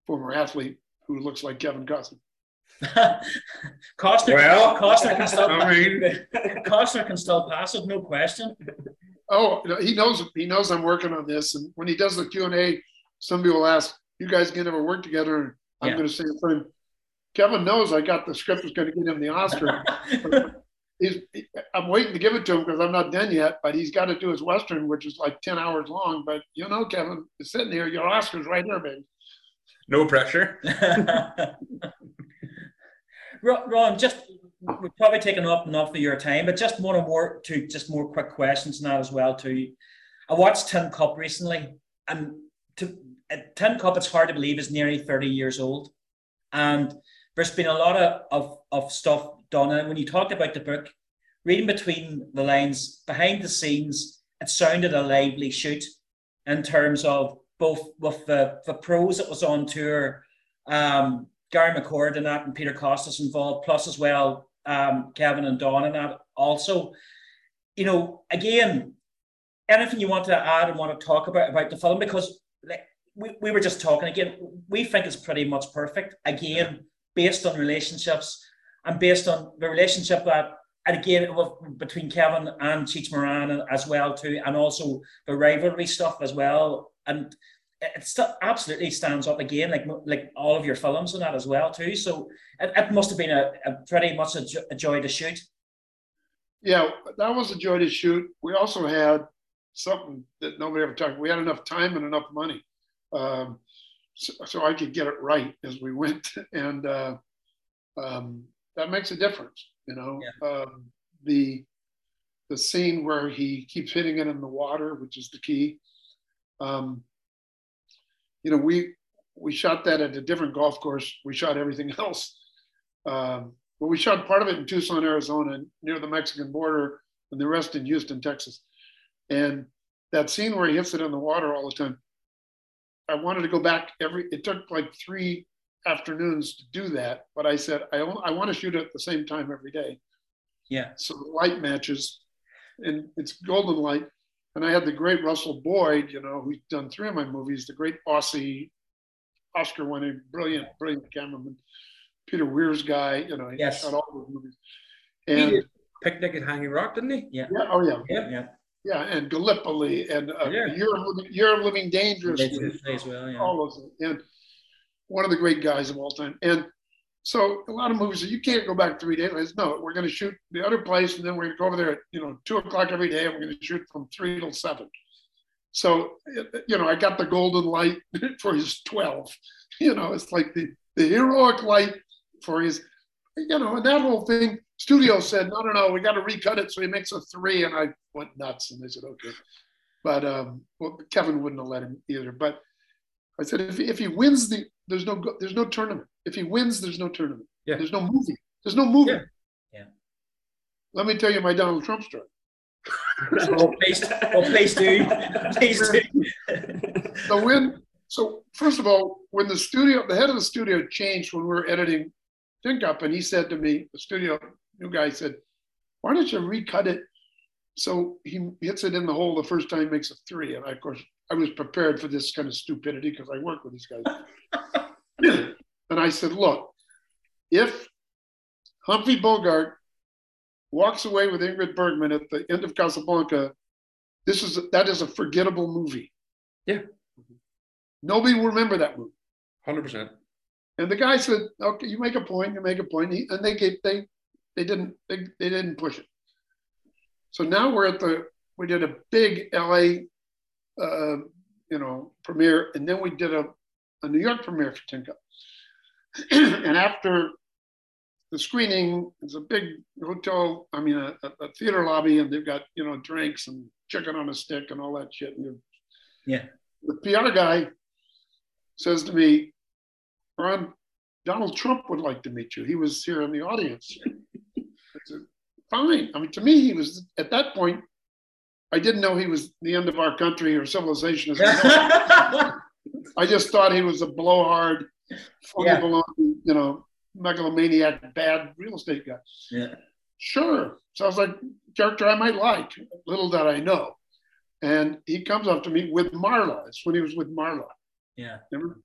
former athlete who looks like Kevin Costner. Costner, Well, Costner can still I mean- Costner can still pass it, no question. Oh, he knows he knows I'm working on this, and when he does the Q and A, somebody will ask, "You guys can never work together?" And I'm Yeah. going to say in front of him, Kevin knows I got the script was going to get him the Oscar. he's, I'm waiting to give it to him because I'm not done yet, but he's got to do his Western, which is like 10 hours long. But you know, Kevin, it's sitting here, your Oscar's right here, baby. No pressure. Ron, just we've probably taken up enough of your time, but just one or more to just more quick questions now as well. Too, I watched Tin Cup recently, and to uh, Tin Cup, it's hard to believe is nearly thirty years old, and there's been a lot of, of, of stuff done. And when you talked about the book, reading between the lines, behind the scenes, it sounded a lively shoot in terms of both with the, the pros that was on tour, um, Gary McCord and that, and Peter Kostis involved, plus as well um, Kevin and Don and that also. You know, again, anything you want to add and want to talk about about the film because like we, we were just talking again, we think it's pretty much perfect. Again, based on relationships and based on the relationship that and again between Kevin and Cheech Marin as well too, and also the rivalry stuff as well. And it still absolutely stands up again, like like all of your films and that as well too. So it, it must have been a, a pretty much a, jo- a joy to shoot. Yeah, that was a joy to shoot. We also had something that nobody ever talked. We had enough time and enough money, um, so, so I could get it right as we went, and uh, um, that makes a difference. You know, um, the the scene where he keeps hitting it in the water, which is the key. Um, you know, we we shot that at a different golf course. We shot everything else. Um, but we shot part of it in Tucson, Arizona, near the Mexican border, and the rest in Houston, Texas. And that scene where he hits it in the water all the time, I wanted to go back every. It took like three afternoons to do that, but I said I I want to shoot it at the same time every day. Yeah. So the light matches, and it's golden light. And I had the great Russell Boyd, you know, who's done three of my movies, the great Aussie, Oscar-winning, brilliant, brilliant cameraman, Peter Weir's guy, you know, he Yes. shot all those movies. He And did Picnic at Hanging Rock, didn't he? Yeah. yeah, oh yeah, Yeah. Yeah. yeah, and Gallipoli and uh, Yeah. Year of Living, of Dangerously. They well, yeah. all those and one of the great guys of all time. And so a lot of movies you can't go back three days. No, we're going to shoot the other place, and then we're going to go over there at you know two o'clock every day, and we're going to shoot from three till seven. So you know, I got the golden light for his twelve. You know, it's like the the heroic light for his. You know, and that whole thing. Studio said, no, no, no, we got to recut it so he makes a three, and I went nuts, and they said, okay. But um, well, Kevin wouldn't have let him either. But I said, if he, if he wins the, there's no there's no tournament. If he wins, there's no tournament. Yeah. There's no movie. There's no movie. Yeah. Yeah. Let me tell you my Donald Trump story. Oh, please, oh, please do. Please do. So when so first of all, when the studio, the head of the studio changed when we were editing Tin Cup, and he said to me, the studio new guy said, "Why don't you recut it?" So he hits it in the hole the first time, makes a three, and I, of course I was prepared for this kind of stupidity because I work with these guys. and I said, "Look, if Humphrey Bogart walks away with Ingrid Bergman at the end of Casablanca, this is that is a forgettable movie. Yeah. Nobody will remember that movie. Hundred percent. And the guy said, "Okay, you make a point. You make a point." He, and they gave they they didn't they, they didn't push it. So now we're at the we did a big LA, uh, you know, premiere, and then we did a, a New York premiere for Tin Cup. and after the screening, it's a big hotel. I mean, a, a theater lobby, and they've got you know drinks and chicken on a stick and all that shit. And Yeah. the PR guy says to me, Ron, Donald Trump would like to meet you. He was here in the audience. I said, Fine. I mean, to me, he was at that point. I didn't know he was the end of our country or civilization. As we know it. I just thought he was a blowhard, funny Yeah. baloney, you know, megalomaniac, bad real estate guy. yeah. Sure. Sounds like character I might like. Little that I know. And he comes up to me with Marla. It's when he was with Marla. Yeah. Remember?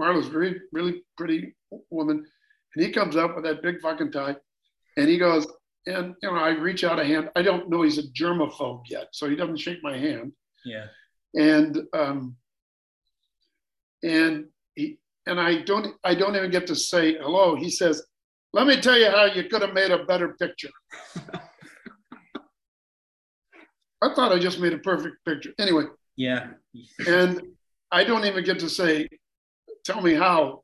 Marla's very, really pretty woman. And he comes up with that big fucking tie and he goes, and you know, I reach out a hand. I don't know he's a germaphobe yet, so he doesn't shake my hand. Yeah. And um and he and I don't I don't even get to say hello. He says, Let me tell you how you could have made a better picture. I thought I just made a perfect picture. Anyway, Yeah. and I don't even get to say, tell me how,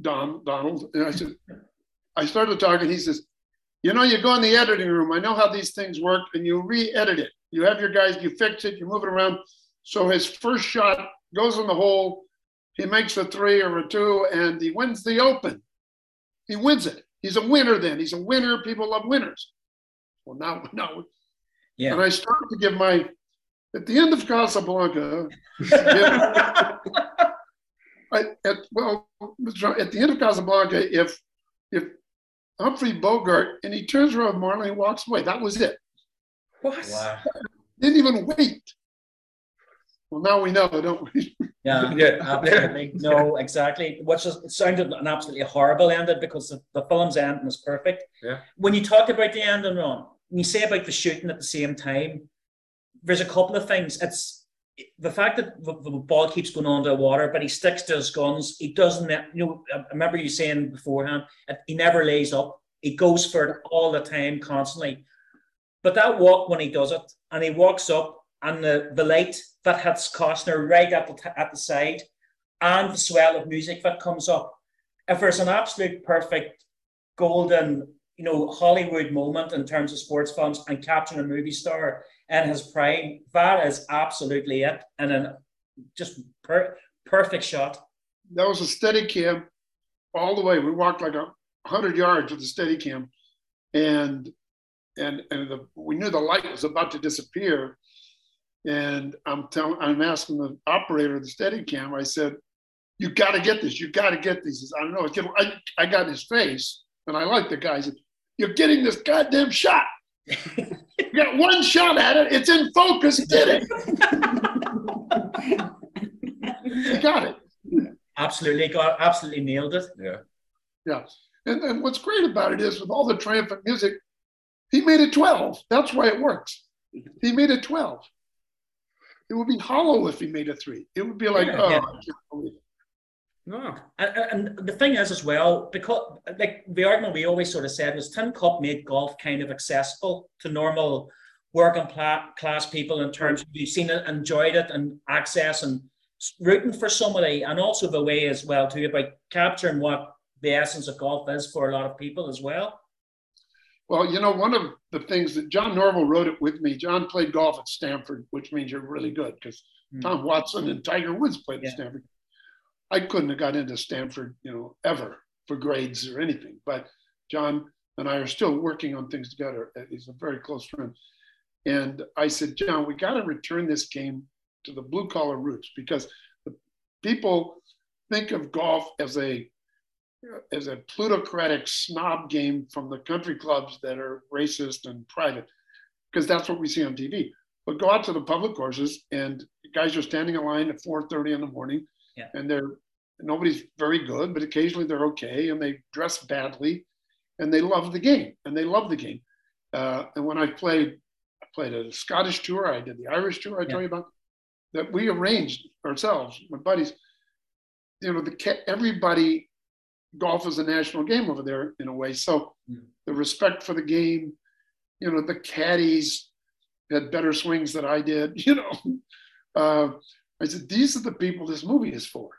Don, Donald. And I said, I started talking. He says, you know, you go in the editing room. I know how these things work, and you re-edit it. You have your guys, you fix it, you move it around. So his first shot goes in the hole. He makes a three or a two, and he wins the open. He wins it. He's a winner. Then he's a winner. People love winners. Well, now, now, Yeah. and I started to give my at the end of Casablanca. I, at, well, at the end of Casablanca, if if Humphrey Bogart and he turns around Marley and walks away, that was it. What? Wow. Didn't even wait. Well, now we know, don't we? Yeah, Yeah. absolutely. No, exactly. Which is, it sounded an absolutely horrible ending because the, the film's ending is perfect. Yeah. When you talk about the ending, Ron, when you say about the shooting at the same time, there's a couple of things. It's the fact that the, ball keeps going under water, but he sticks to his guns. He doesn't, you know, I remember you saying beforehand, he never lays up. He goes for it all the time, constantly. But that walk when he does it, and he walks up, and the, the light that hits Costner right at the at the side, and the swell of music that comes up. If there's an absolute perfect golden, you know, Hollywood moment in terms of sports films and capturing a movie star in his prime, that is absolutely it, and an just per- perfect shot. That was a steady cam all the way. We walked like a hundred yards with the steady cam, and and and the, we knew the light was about to disappear. And I'm telling, I'm asking the operator of the steady cam. I said, you got to get this. You got to get these. He I don't know. I, I got in his face, and I like the guy. He said, You're getting this goddamn shot. you got one shot at it. It's in focus. Did it. you got it. Absolutely, got absolutely nailed it. Yeah. Yeah. And, and what's great about it is with all the triumphant music, he made it 12. That's why it works. He made it 12. It would be hollow if he made it three. It would be like, Yeah, oh, yeah. I can't believe it. No. And, and the thing is, as well, because like the argument we always sort of said was Tin Cup made golf kind of accessible to normal working class people in terms of you've seen it, enjoyed it, and access and rooting for somebody, and also the way as well too about capturing what the essence of golf is for a lot of people as well. Well, you know, one of the things that John Norville wrote it with me. John played golf at Stanford, which means you're really good because Hmm. Tom Watson and Tiger Woods played Yeah. at Stanford. I couldn't have got into Stanford, you know, ever for grades or anything. But John and I are still working on things together. Uh, He's a very close friend. And I said, John, we got to return this game to the blue collar roots because the people think of golf as a as a plutocratic snob game from the country clubs that are racist and private, because that's what we see on TV. But go out to the public courses, and guys are standing in line at 4:30 in the morning, Yeah. and they're nobody's very good, but occasionally they're okay, and they dress badly, and they love the game, and they love the game. Uh, and when I played, I played a Scottish tour, I did the Irish tour. I Yeah. tell you about that we arranged ourselves, my buddies. You know, the everybody golf is a national game over there in a way. So Mm. the respect for the game, you know, the caddies had better swings than I did, you know. Uh, I said, these are the people this movie is for.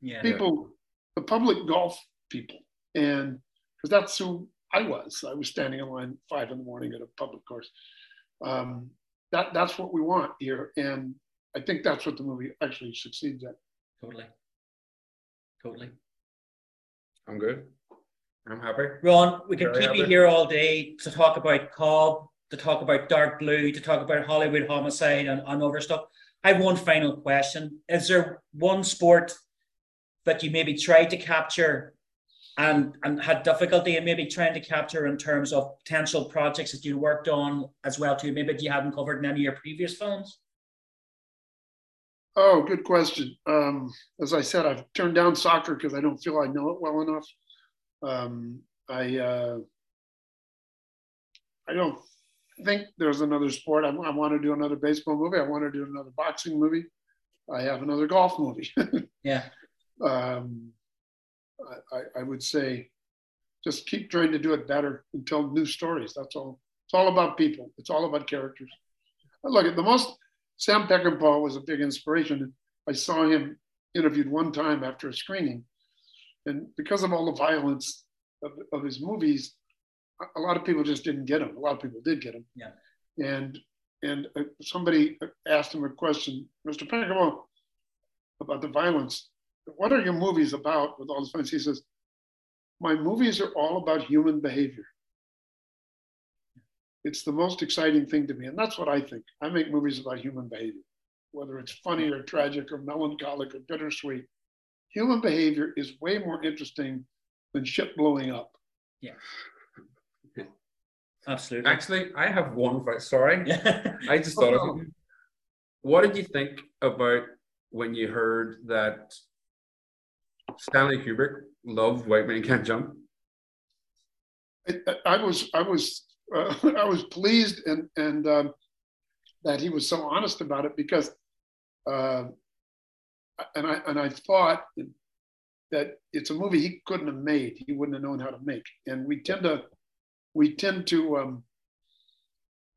Yeah. People, the public golf people. And because that's who I was. I was standing in line five in the morning at a public course. Um, that that's what we want here. And I think that's what the movie actually succeeds at. Totally. Totally. I'm good. I'm happy. Ron, we can Very keep you here all day to talk about Cobb, to talk about Dark Blue, to talk about Hollywood Homicide and, and other stuff. I have one final question. Is there one sport that you maybe tried to capture and, and had difficulty in maybe trying to capture in terms of potential projects that you worked on as well too? Maybe you hadn't covered in any of your previous films? Oh, good question. Um, as I said, I've turned down soccer because I don't feel I know it well enough. Um, I uh, I don't think there's another sport. I, I want to do another baseball movie. I want to do another boxing movie. I have another golf movie. Yeah. um, I, I, would say just keep trying to do it better and tell new stories. That's all. It's all about people. It's all about characters. Look at the most. Sam Peckinpah was a big inspiration. I saw him interviewed one time after a screening, and because of all the violence of, of his movies, a- lot of people just didn't get him. A lot of people did get him. Yeah. And and uh, somebody asked him a question, Mr. Peckinpah, about the violence. What are your movies about with all this violence? He says, My movies are all about human behavior. It's the most exciting thing to me. And that's what I think. I make movies about human behavior, whether it's funny or tragic or melancholic or bittersweet. Human behavior is way more interesting than shit blowing up. Absolutely. Actually, I have one. fi- Sorry, I just thought of it. What did you think about when you heard that Stanley Kubrick loved White Men Can't Jump? I, I was I was uh, I was pleased and and um, that he was so honest about it because uh, and I and I thought that it's a movie he couldn't have made he wouldn't have known how to make and we tend to we tend to um,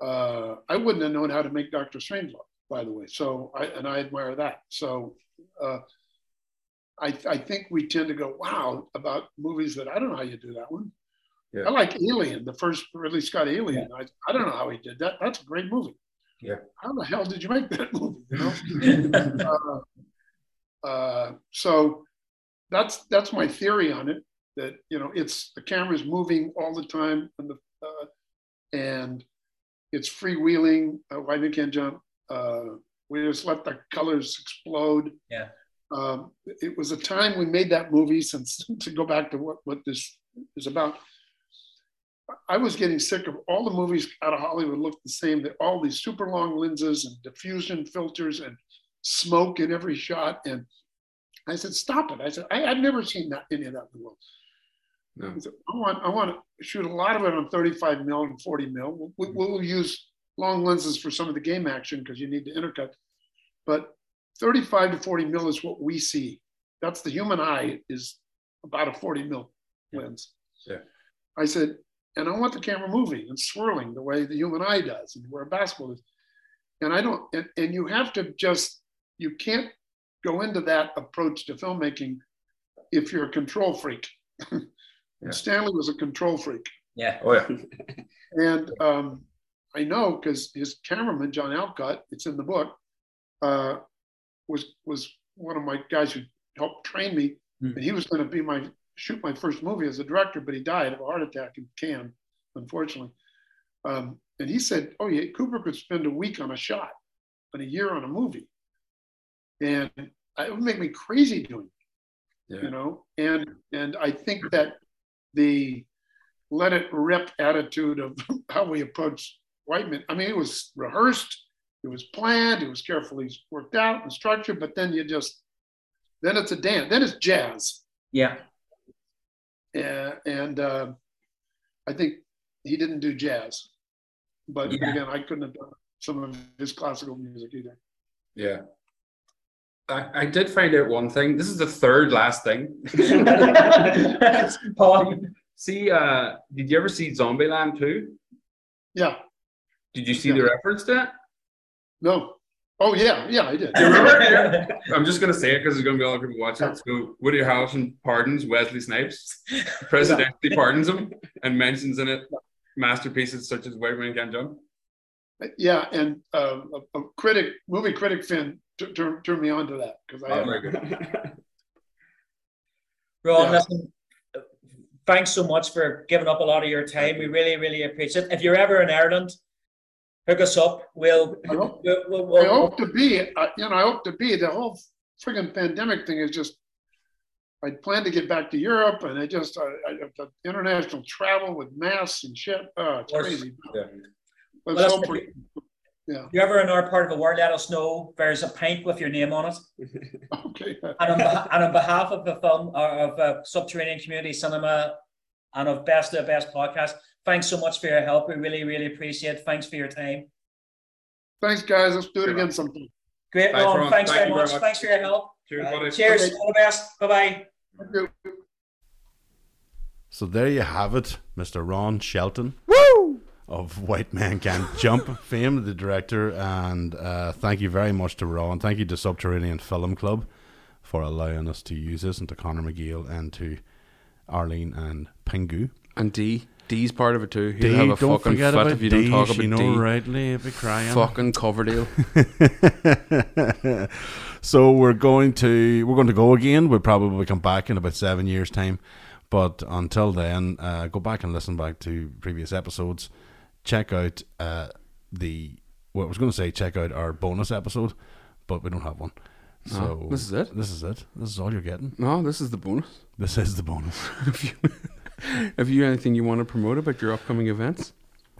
uh, I wouldn't have known how to make Doctor Strangelove by the way so I and I admire that so uh, I I think we tend to go wow about movies that I don't know how you do that one Yeah. I like Alien, the first Ridley Scott Alien. I, I don't know how he did that. That's a great movie. Yeah. How the hell did you make that movie? You know. uh, uh, so that's that's my theory on it. That you know, it's the camera's moving all the time, and the uh, and it's freewheeling. Uh, why we can't jump? Uh, we just let the colors explode. Yeah. um, it was a time we made that movie. Since to go back to what what this is about, I was getting sick of all the movies out of Hollywood looked the same. That all these super long lenses and diffusion filters and smoke in every shot. And I said, "Stop it!" I said, I, "I've never seen that any of that in the world." No. I, said, I want I want to shoot a lot of it on 35 mil and 40 mil. We'll, we'll hmm. use long lenses for some of the game action because you need to intercut, but 35 to 40 mil is what we see. That's the human eye is about a 40 mil lens. Yeah. I said, and I want the camera moving and swirling the way the human eye does and where a basketball is. And I don't, and, and you have to just, you can't go into that approach to filmmaking if you're a control freak. Yeah. Stanley was a control freak. Yeah. Oh yeah. And um, I know because his cameraman, John Alcott, it's in the book, uh, was was one of my guys who helped train me. Hmm. And he was going to be my shoot my first movie as a director, but he died of a heart attack in Cannes, unfortunately. Um, and he said, "Oh yeah, Kubrick could spend a week on a shot, and a year on a movie, and it would make me crazy doing, it, Yeah. you know." And and I think that the let it rip attitude of how we approach white men. I mean, it was rehearsed, it was planned, it was carefully worked out and structured, but then you just, then it's a dance, then it's jazz. Yeah. Uh, and uh, I think he didn't do jazz. But Yeah. again, I couldn't have done some of his classical music either. Yeah. I, I did find out one thing. This is the third last thing. Paul. See, uh, did you ever see Zombieland 2? Yeah, Did you see the reference to it? no. Oh, yeah, yeah, I did. You remember? I'm just gonna say it because there's gonna be a lot of people watching it. So Woody Harrelson pardons Wesley Snipes, presidentially pardons him, and mentions in it masterpieces such as White Men Can't Jump. Yeah, and uh, a, a critic, movie critic fan, t- turned turned me on to that because I Oh, had very good. Ron, Yeah. listen, thanks so much for giving up a lot of your time. We really, really appreciate it. If you're ever in Ireland, hook us up. We'll, I hope- we'll, we'll, we'll- hope to be, uh, you know, I hope to be. The whole friggin' pandemic thing is just. I plan to get back to Europe, and I just, I, I the international travel with masks and shit. Oh, it's crazy. Yeah. Let's Well, hope we- if you're ever in our part of the world, let us know. There's a pint with your name on it. Okay. And on, beh- and on behalf of the film, or of uh, Subterranean Community Cinema and of Best of the Best Podcast, thanks so much for your help. We really, really appreciate it. Thanks for your time. Thanks, guys. Let's do it again sometime. Great, Thanks, Ron. Ron. Thanks Thank very much. very much. Thanks for your help. Cheers, Uh, cheers. Okay. All the best. Bye bye. So there you have it, Mr. Ron Shelton. Woo! Of White Man Can't Jump fame, the director. And uh, thank you very much to Ron. Thank you to Subterranean Film Club for allowing us to use this, and to Connor McGill and to Arlene and Pingu. And D. D's part of it too. He'll D, have a don't fucking forget fit about if you D, don't talk about you know D. rightly, if you crying. Fucking Coverdale. so we're going to we're going to go again. We'll probably come back in about seven years' time. But until then, uh, go back and listen back to previous episodes. Check out uh, the. Well, I was going to say check out our bonus episode, but we don't have one. So Oh, this is it? This is it. This is all you're getting. No, this is the bonus. This is the bonus. Have you, have you anything you want to promote about your upcoming events?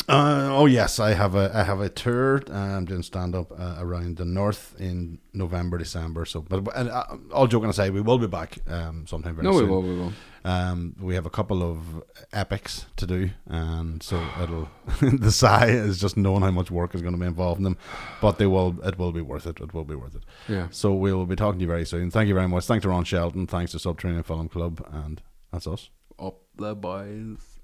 Uh, oh yes, I have a I have a tour. uh, I'm doing stand up uh, around the north in November, December. So, but and, uh, all joking aside, we will be back um, sometime very soon. No, we will, we will. Um, we have a couple of epics to do, and so it'll the sigh is just knowing how much work is going to be involved in them, but they will it will be worth it. It will be worth it. Yeah. So we will be talking to you very soon. Thank you very much. Thanks to Ron Shelton. Thanks to Subterranean Film Club, and that's us. Up the boys.